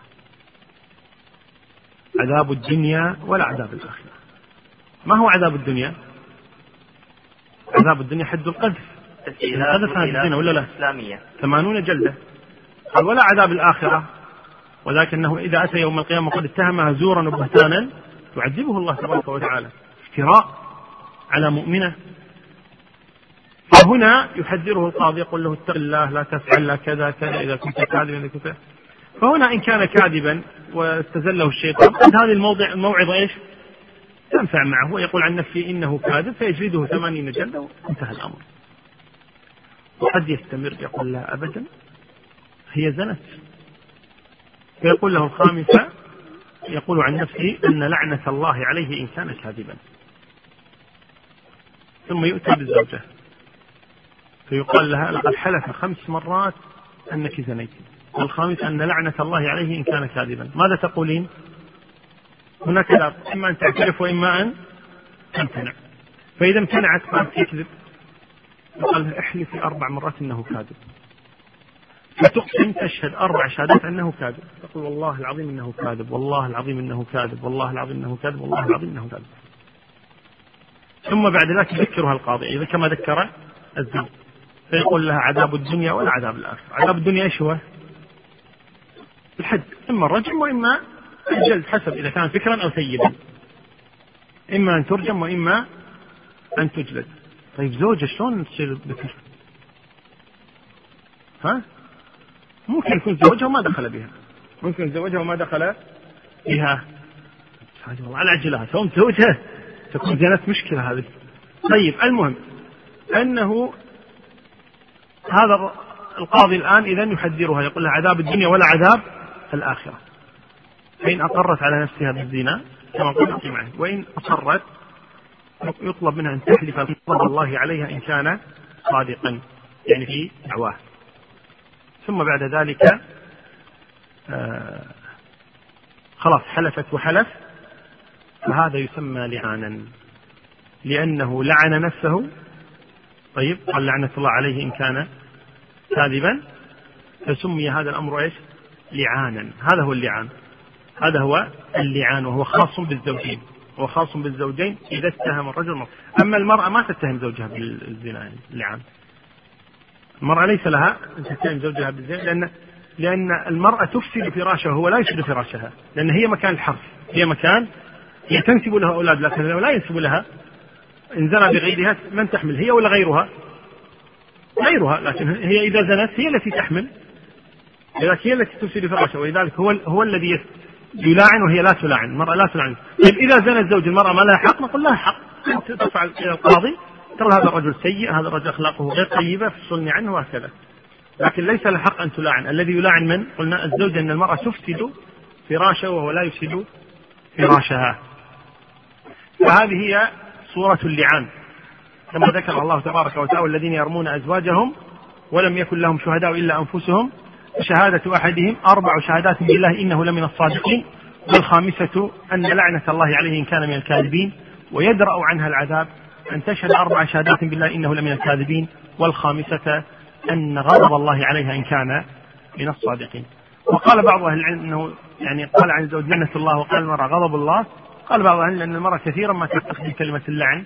عذاب الدنيا ولا عذاب الآخرة. ما هو عذاب الدنيا؟ عذاب الدنيا حد القذف. القذف هذه الدنيا ولا لا؟ إسلامية ثمانون جلدة. قال ولا عذاب الآخرة. ولكنه إذا أتى يوم القيامة وقد اتهمها زورا وبهتانا يعذبه الله تبارك وتعالى. افتراء على مؤمنة. فهنا يحذره القاضي يقول له اتق الله لا تفعل لا كذا كذا إذا كنت كاذبا فهنا إن كان كاذبا واستزله الشيطان قد هذه الموضع الموعظة إيش؟ تنفع معه. ويقول عن نفسه إنه كاذب فيجلده ثمانين جلدة وانتهى الأمر. وقد يستمر يقول لا أبدا. هي زنت. فيقول له الخامسة يقول عن نفسه أن لعنة الله عليه إن كان كاذبا. ثم يؤتى بالزوجة. فيقال لها لقد حلف خمس مرات أنك زنيت. والخامس أن لعنة الله عليه إن كان كاذبا. ماذا تقولين؟ هناك لا إما أن تعترف وإما أن تمتنع. فإذا امتنعت قالت يكذب. قال احلفي أربع مرات أنه كاذب. فتقسم تشهد أربع شهادات أنه كاذب. تقول والله العظيم أنه كاذب والله العظيم أنه كاذب والله العظيم أنه كاذب والله العظيم أنه كاذب. ثم بعد ذلك يذكرها القاضي. إذا كما ذكر الزوج فيقول لها عذاب الدنيا ولا عذاب الآخرة. عذاب الدنيا إيش هو؟ الحد. إما الرجم وإما الجلد حسب إذا كان فكرا أو سيدا. إما أن ترجم وإما أن تجلد. طيب زوجة شلون تصير ها؟ ممكن يكون زوجها وما دخل بها. ممكن زوجها وما دخل بها. والله على عجلها. تو زوجها تكون زينت مشكلة هذه. طيب المهم أنه هذا القاضي الآن إذا يحذرها. يقول لها عذاب الدنيا ولا عذاب الآخرة. فإن أقرت على نفسها بالزنا كما قلت معه وإن أصرت يطلب منها أن تحلف غضب الله عليها إن كان صادقا. يعني في دعواه. ثم بعد ذلك آه خلاص حلفت وحلف فهذا يسمى لعانا لأنه لعن نفسه طيب قال لعنة الله عليه إن كان كاذبا فسمي هذا الأمر إيش لعانا هذا هو اللعان هذا هو اللعان وهو خاص بالزوجين هو خاص بالزوجين إذا اتهم الرجل. أما المرأة ما تتهم زوجها بالزنا يعني اللعان المرأة ليس لها أن تتهم زوجها بالزنا لأن لأن المرأة تفسد فراشه وهو لا يفسد فراشها لأن هي مكان الحرف هي مكان هي تنسب لها أولاد لكن لا ينسب لها إن زنى بغيرها من تحمل هي ولا غيرها؟ غيرها لكن هي إذا زنت هي التي تحمل لذلك هي التي تفسد فراشها ولذلك هو هو الذي يلاعن وهي لا تلاعن المرأة لا تلاعن. طيب إذا زنى الزوج المرأة ما لها حق؟ نقول لها حق. تفعل إلى القاضي ترى هذا الرجل سيء هذا الرجل أخلاقه غير طيبة فصلني عنه وهكذا. لكن ليس له حق أن تلاعن. الذي يلاعن من؟ قلنا الزوج أن المرأة تفسد فراشه وهو لا يفسد فراشها. فهذه هي صورة اللعان. كما ذكر الله تبارك وتعالى الذين يرمون أزواجهم ولم يكن لهم شهداء إلا أنفسهم شهادة أحدهم أربع شهادات بالله إنه لمن الصادقين والخامسة أن لعنة الله عليه إن كان من الكاذبين ويدرأ عنها العذاب. أن تشهد أربع شهادات بالله إنه لمن الكاذبين والخامسة أن غضب الله عليها إن كان من الصادقين. وقال بعض أهل العلم أنه يعني قال عن الزوج لعنة الله وقال المرأة غضب الله. قال بعض أهل أن المرأة كثيرا ما تستخدم كلمة اللعن.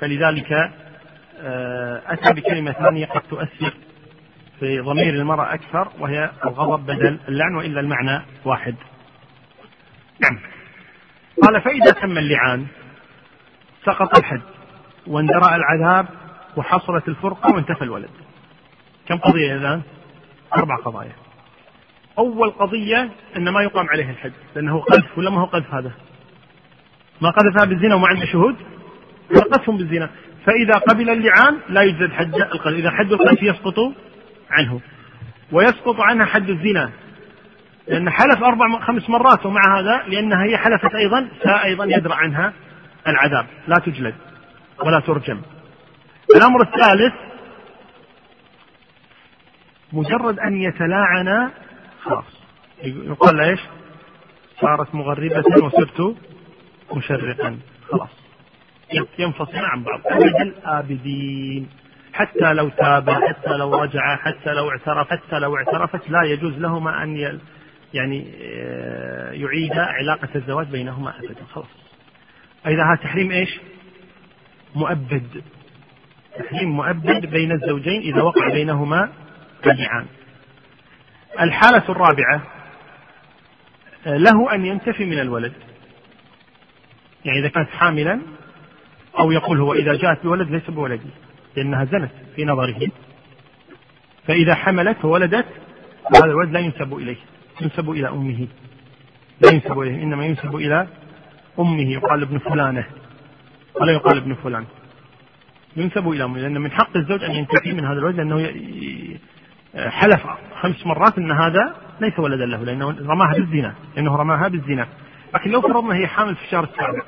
فلذلك آه، أتى بكلمة ثانية قد تؤثر في ضمير المرأة أكثر وهي الغضب بدل اللعن وإلا المعنى واحد. نعم. قال فإذا تم اللعان سقط الحد. واندرأ العذاب وحصلت الفرقة وانتفى الولد. كم قضية الآن أربع قضايا. أول قضية أن ما يقام عليه الحد لأنه قذف ولا ما هو قذف هذا؟ ما قذفها بالزنا وما عنده شهود؟ قذفهم بالزنا. فإذا قبل اللعان لا يجزد حد القذف. إذا حد القذف يسقط عنه. ويسقط عنها حد الزنا. لأن حلف أربع خمس مرات ومع هذا لأنها هي حلفت أيضا فأيضا يدرأ عنها العذاب. لا تجلد. ولا ترجم. الأمر الثالث مجرد أن يتلاعنا خلاص. يقال إيش؟ صارت مغربة وصرت مشرقا. خلاص. ينفصل عن بعض. الآبدين. حتى لو تاب حتى لو رجع حتى لو اعترف حتى لو اعترفت لا يجوز لهما أن يعني آه، يعيد علاقة الزواج بينهما أبدا. خلاص. إذا تحريم إيش؟ مؤبد تحريم مؤبد بين الزوجين إذا وقع بينهما اللعان الحالة الرابعة له أن ينتفي من الولد. يعني إذا كانت حاملا أو يقول هو إذا جاءت بولد ليس بولدي لأنها زنت في نظره. فإذا حملت وولدت هذا الولد لا ينسب إليه ينسب إلى أمه. لا ينسب إليه إنما ينسب إلى أمه. يقال ابن فلانة. ولا يقال ابن فلان ينسب إلى لأن من حق الزوج أن ينتفي من هذا الولد لأنه حلف خمس مرات أن هذا ليس ولدا له لأنه رماها بالزنا لأنه رماها بالزنا لكن لو فرضنا هي حامل في الشهر السابع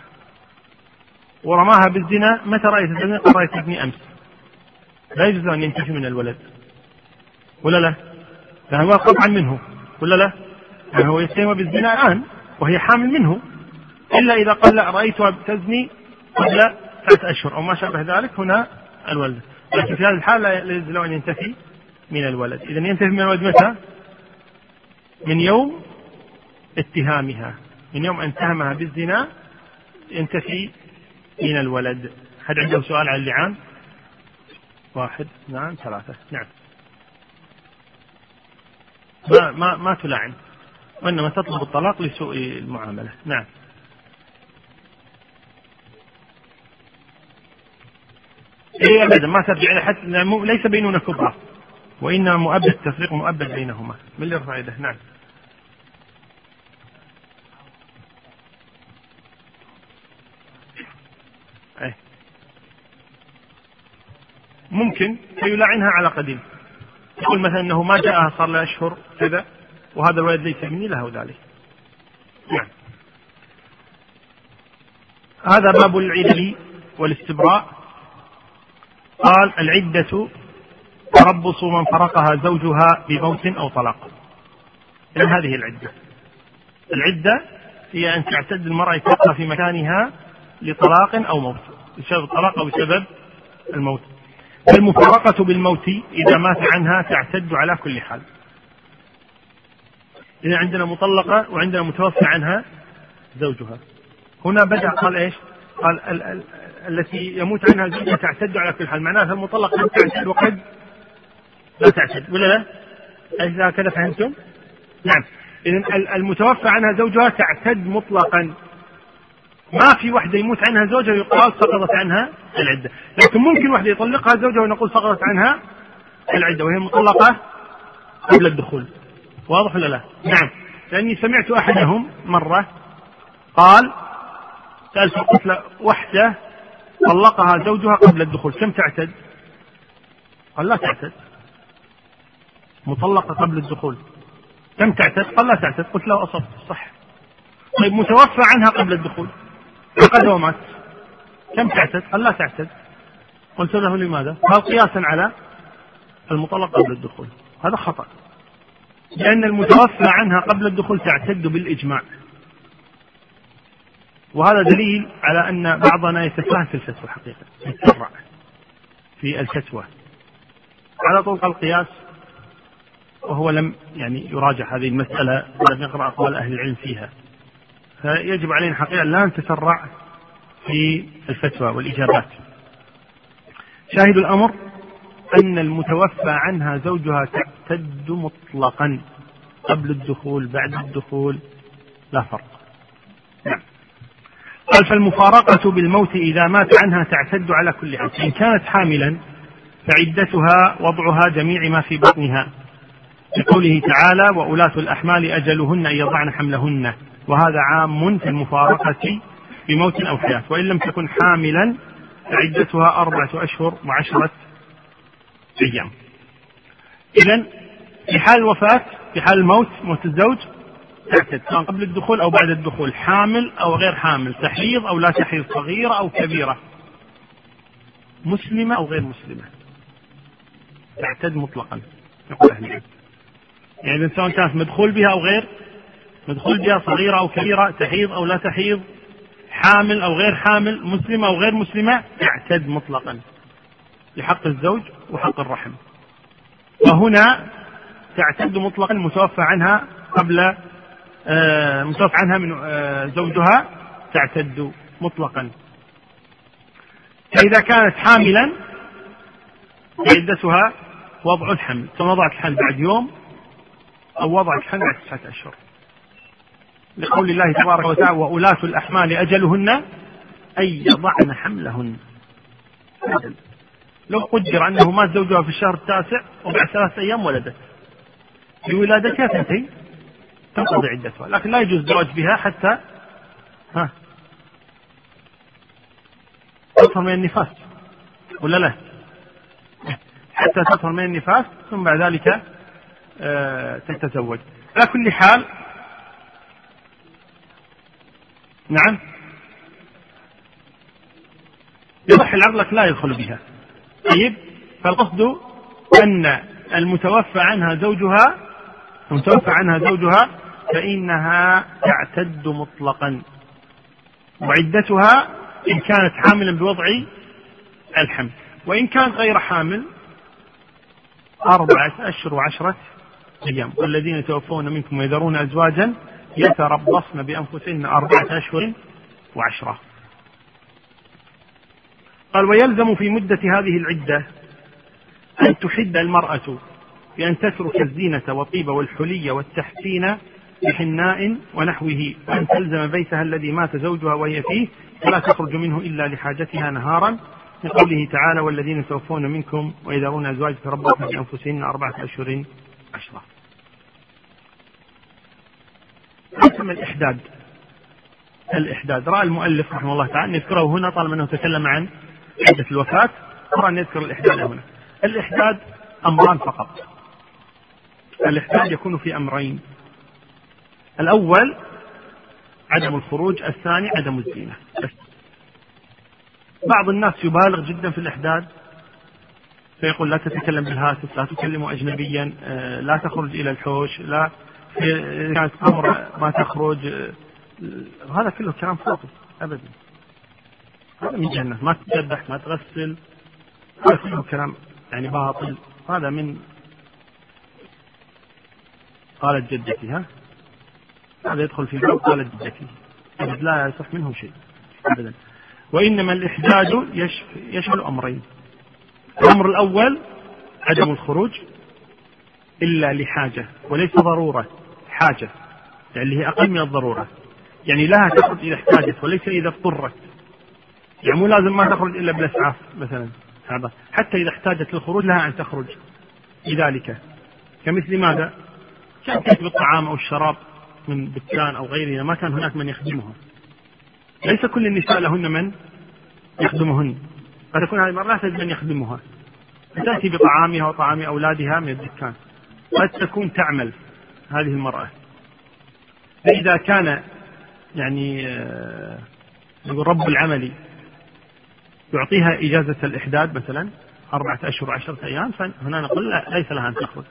ورماها بالزنا متى رأيت الزنا؟ قال رأيت ابني أمس لا يجوز أن ينتفي من الولد ولا لا؟ يعني هو قطعا منه ولا لا؟ يعني هو يتهم بالزنا الآن وهي حامل منه إلا إذا قال لا رأيتها تزني قبل ثلاثة أشهر أو ما شابه ذلك هنا الولد. لكن في هذه الحالة لا يجوز له أن ينتفي من الولد. إذا ينتفي من الولد متى؟ من يوم اتهامها. من يوم أن اتهمها بالزنا ينتفي من الولد. هل عنده سؤال عن اللعان؟ واحد اثنان ثلاثة. نعم. ما ما ما تلعن. وإنما تطلب الطلاق لسوء المعاملة. نعم. إيه أبدا ما ترجع حد ليس بيننا كبرى. وإنما مؤبد التفريق مؤبد بينهما. من اللي يرفع يده نعم. أيه. ممكن فيلعنها على قديم. يقول مثلا إنه ما جاءها صار له أشهر كذا وهذا الولد ليس مني له ذلك. نعم. هذا باب العلل والاستبراء. قال العدة تربص من فرقها زوجها بموت أو طلاق. إذن هذه العدة. العدة هي أن تعتد المرأة تبقى في مكانها لطلاق أو موت بسبب الطلاق أو بسبب الموت. المفارقة بالموت إذا مات عنها تعتد على كل حال. إذا عندنا مطلقة وعندنا متوفى عنها زوجها. هنا بدأ قال إيش؟ قال ال- ال- التي يموت عنها زوجها تعتد على كل حال معناها المطلقة قد تعتد وقد لا تعتد ولا لا؟ أليس هكذا فهمتم؟ نعم إذا المتوفى عنها زوجها تعتد مطلقا ما في وحدة يموت عنها زوجها يقال سقطت عنها العدة، لكن ممكن وحدة يطلقها زوجها ونقول سقطت عنها العدة وهي مطلقة قبل الدخول. واضح ولا لا؟ نعم، لأني سمعت أحدهم مرة قال سألت الطفله وحده طلقها زوجها قبل الدخول، كم تعتد؟ قال لا تعتد. مطلقة قبل الدخول. كم تعتد؟ قال لا تعتد، قلت له اصبت صح. طيب متوفى عنها قبل الدخول عقد ومات كم تعتد؟ قال لا تعتد قلت له لماذا؟ قال قياسا على المطلق قبل الدخول هذا خطأ لأن المتوفى عنها قبل الدخول تعتد بالإجماع وهذا دليل على أن بعضنا يتساهل في الفتوى حقيقة يتسرع في الفتوى. على طول القياس وهو لم يعني يراجع هذه المسألة ولم يقرأ أقوال أهل العلم فيها. فيجب علينا حقيقة لا نتسرع في الفتوى والإجابات. شاهد الأمر أن المتوفى عنها زوجها تعتد مطلقا قبل الدخول بعد الدخول لا فرق. نعم. قال فالمفارقة بالموت إذا مات عنها تعتد على كل حال. إن كانت حاملا فعدتها وضعها جميع ما في بطنها. لقوله تعالى وأولاة الأحمال أجلهن أن يضعن حملهن. وهذا عام في المفارقة بموت أو حياة. وإن لم تكن حاملا فعدتها أربعة أشهر وعشرة أيام. إذا في حال الوفاة في حال الموت موت الزوج تعتد سواء قبل الدخول أو بعد الدخول حامل أو غير حامل تحيض أو لا تحيض صغيرة أو كبيرة. مسلمة أو غير مسلمة. تعتد مطلقا يقول أهل العلم. يعني سواء كانت مدخول بها أو غير مدخول بها صغيرة أو كبيرة تحيض أو لا تحيض حامل أو غير حامل مسلمة أو غير مسلمة تعتد مطلقا. لحق الزوج وحق الرحم. وهنا تعتد مطلقا المتوفى عنها قبل آه متوفى عنها من آه زوجها تعتد مطلقا. فإذا كانت حاملا عدتها وضع الحمل. ثم وضعت الحمل بعد يوم أو وضعت الحمل بعد تسعة أشهر. لقول الله تبارك وتعالى وأولاة الأحمال أجلهن أن يضعن حملهن. لو قدر أنه مات زوجها في الشهر التاسع وبعد ثلاثة أيام ولدت. بولادتها تنتهي تنقضي عدتها. لكن لا يجوز الزواج بها حتى ها. تطهر من النفاس. ولا لا؟ حتى تطهر من النفاس ثم بعد ذلك آه تتزوج. على كل حال نعم. يصح العقل لا يدخل بها. طيب. فالقصد أن المتوفى عنها زوجها ومتوفى عنها زوجها فإنها تعتد مطلقا. وعدتها إن كانت حاملا بوضع الحمل. وإن كانت غير حامل أربعة أشهر وعشرة أيام. والذين يتوفون منكم ويذرون أزواجا يتربصن بأنفسهن أربعة أشهر وعشرة. قال ويلزم في مدة هذه العدة أن تحد المرأة بأن تترك الزينة والطيب والحلي والتحسين بحناء ونحوه وأن تلزم بيتها الذي مات زوجها وهي فيه فلا تخرج منه إلا لحاجتها نهارا. لقوله تعالى والذين يتوفون منكم ويذرون أزواج تربصن بأنفسهن أربعة أشهر عشرة. قسم الإحداد. الإحداد. رأى المؤلف رحمه الله تعالى يذكره هنا طالما أنه تكلم عن عدة الوفاة. أرى أن يذكر الإحداد هنا. الإحداد أمران فقط. الإحداد يكون في أمرين. الأول عدم الخروج الثاني عدم الزينة. بعض الناس يبالغ جدا في الإحداد فيقول لا تتكلم بالهاتف لا تكلم أجنبيا آه، لا تخرج إلى الحوش لا كانت أمر ما تخرج آه، هذا كله كلام فاضي أبدا. هذا من جنة ما تتذبح ما تغسل هذا كله كلام يعني باطل. هذا من قالت جدتي ها؟ هذا يدخل في باب قالت جدتي. لا يصح منه شيء أبدا. وإنما الإحداد يشمل أمرين. الأمر الأول عدم الخروج إلا لحاجة وليس ضرورة حاجة يعني هي أقل من الضرورة. يعني لها تخرج إذا احتاجت وليس إذا اضطرت. يعني مو لازم ما تخرج إلا بالإسعاف مثلا. هذا. حتى إذا احتاجت للخروج لها أن تخرج. لذلك. كمثل ماذا؟ كان تأتي بالطعام أو الشراب من دكان أو غيره ما كان هناك من يخدمها. ليس كل النساء لهن من يخدمهن. قد تكون هذه المرأة لا تجد من يخدمها. فتأتي بطعامها وطعام أولادها من الدكان. قد تكون تعمل هذه المرأة. فإذا كان يعني آه، نقول رب العمل يعطيها إجازة الإحداد مثلا أربعة أشهر وعشرة أيام فهنا نقول لا ليس لها أن تخرج.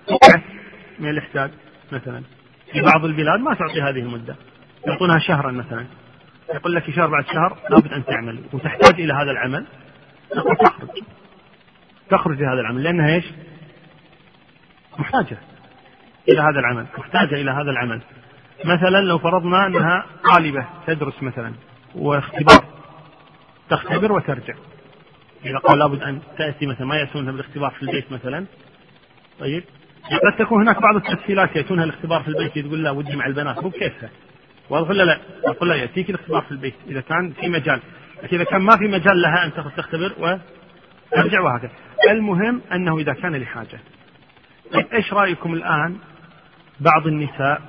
من الإحداد. مثلا. في بعض البلاد ما تعطي هذه المدة. يعطونها شهرا مثلا. يقول لك شهر بعد شهر لابد أن تعمل. وتحتاج إلى هذا العمل. تخرج. تخرج لهذا العمل. لأنها إيش؟ محتاجة إلى هذا العمل. محتاجة إلى هذا العمل. مثلا لو فرضنا أنها طالبة تدرس مثلا. واختبار. تختبر وترجع. إذا قال لابد أن تأتي مثلا. ما يأتونها بالاختبار في البيت مثلا. طيب. قد تكون هناك بعض التسهيلات يأتونها الاختبار في البيت تقول لا ودي مع البنات. مو بكيفها. واضح ولا لا؟ أقول لا يأتيك الاختبار في البيت. إذا كان في مجال. لكن إذا كان ما في مجال لها أن تختبر وترجع وهكذا. المهم أنه إذا كان لحاجة. طيب إيش رأيكم الآن بعض النساء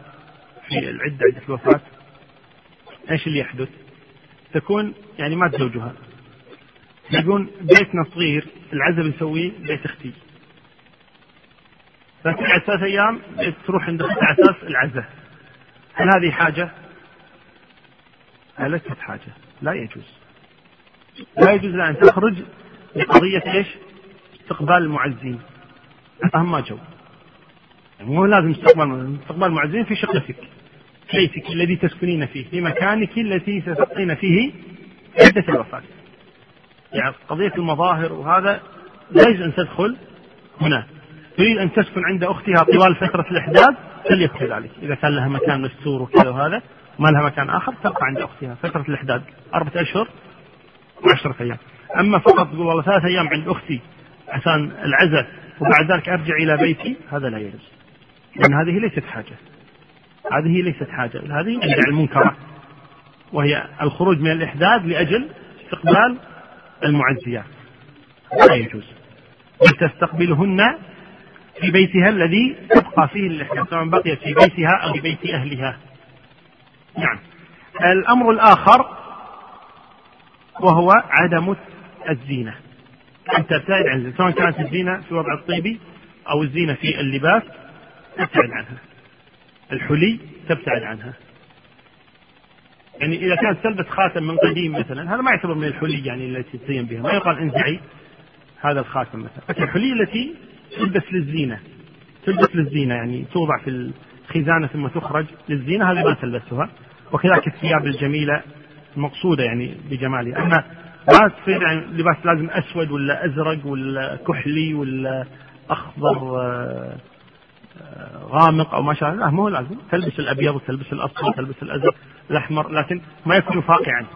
في العدة عدة الوفاة؟ إيش اللي يحدث؟ تكون يعني مات زوجها يقول بيتنا صغير العزب نسويه بيت أختي. فتقعد ثلاث أيام تروح عند على أساس العزة. هل هذه حاجة؟ ليست حاجة. لا يجوز. لا يجوز أن تخرج لقضية إيش؟ استقبال المعزين. أهم ما جو يعني مو لازم استقبال استقبال المعزين في شقتك. بيتك الذي تسكنين فيه في مكانك التي ستقين فيه عدة الوفاة. يعني قضية المظاهر وهذا لا يجوز أن تدخل هنا. تريد أن تسكن عند أختها طوال فترة الإحداث فليكن ذلك. إذا كان لها مكان مستور وكذا وهذا ما لها مكان آخر تبقى عند أختها. فترة الإحداد أربعة أشهر وعشرة أيام. أما فقط تقول والله ثلاثة أيام عند أختي عشان العزة وبعد ذلك أرجع إلى بيتي هذا لا يجوز. لأن هذه ليست حاجة. هذه ليست حاجة. هذه من المنكرات وهي الخروج من الإحداد لأجل استقبال المعزيات. لا يجوز. بل تستقبلهن في بيتها الذي تبقى فيه الإحداث سواء بقيت في بيتها أو في بيت أهلها. نعم. الأمر الآخر وهو عدم الزينة. أن تبتعد عن سواء كانت الزينة في وضع الطيبي أو الزينة في اللباس تبتعد عنها. الحلي تبتعد عنها. يعني إذا كانت تلبس خاتم من قديم مثلا هذا ما يعتبر من الحلي يعني التي تزين بها. ما يقال انزعي هذا الخاتم مثلا. لكن الحلي التي تلبس للزينة. تلبس للزينة يعني توضع في خزانة ثم تخرج للزينة. هذه ما تلبسها وكذلك الثياب الجميلة المقصودة يعني بجمالها. أما ما تصير يعني لباس لازم أسود ولا أزرق ولا كحلي ولا أخضر آه، آه، غامق أو ما الله لا مو لازم. تلبس الأبيض وتلبس الأصفر تلبس الأزرق الأحمر لكن ما يكون فاقعا.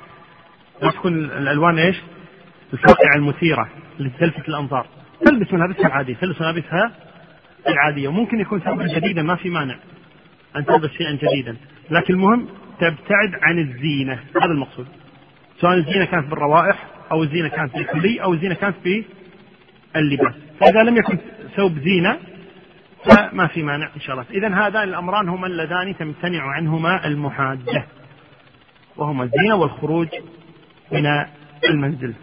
لا تكون الألوان إيش؟ الفاقعة المثيرة اللي تلفت الأنظار. تلبس ملابسها العادية. تلبس ملابسها العادية. وممكن يكون ثوبا جديدا ما في مانع أن تلبس شيئا جديدا. لكن المهم تبتعد عن الزينة. هذا المقصود. سواء الزينة كانت بالروائح أو الزينة كانت في الحلي أو الزينة كانت في اللباس. فإذا لم يكن ثوب زينة فما في مانع إن شاء الله. إذا هذان الأمران هما اللذان تمتنع عنهما المحادة وهما الزينة والخروج من المنزل.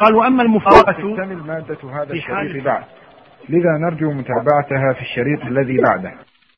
قال وأما المفارقة تكتمل مادة هذا الشريط بعد. لذا نرجو متابعتها في الشريط الذي بعده.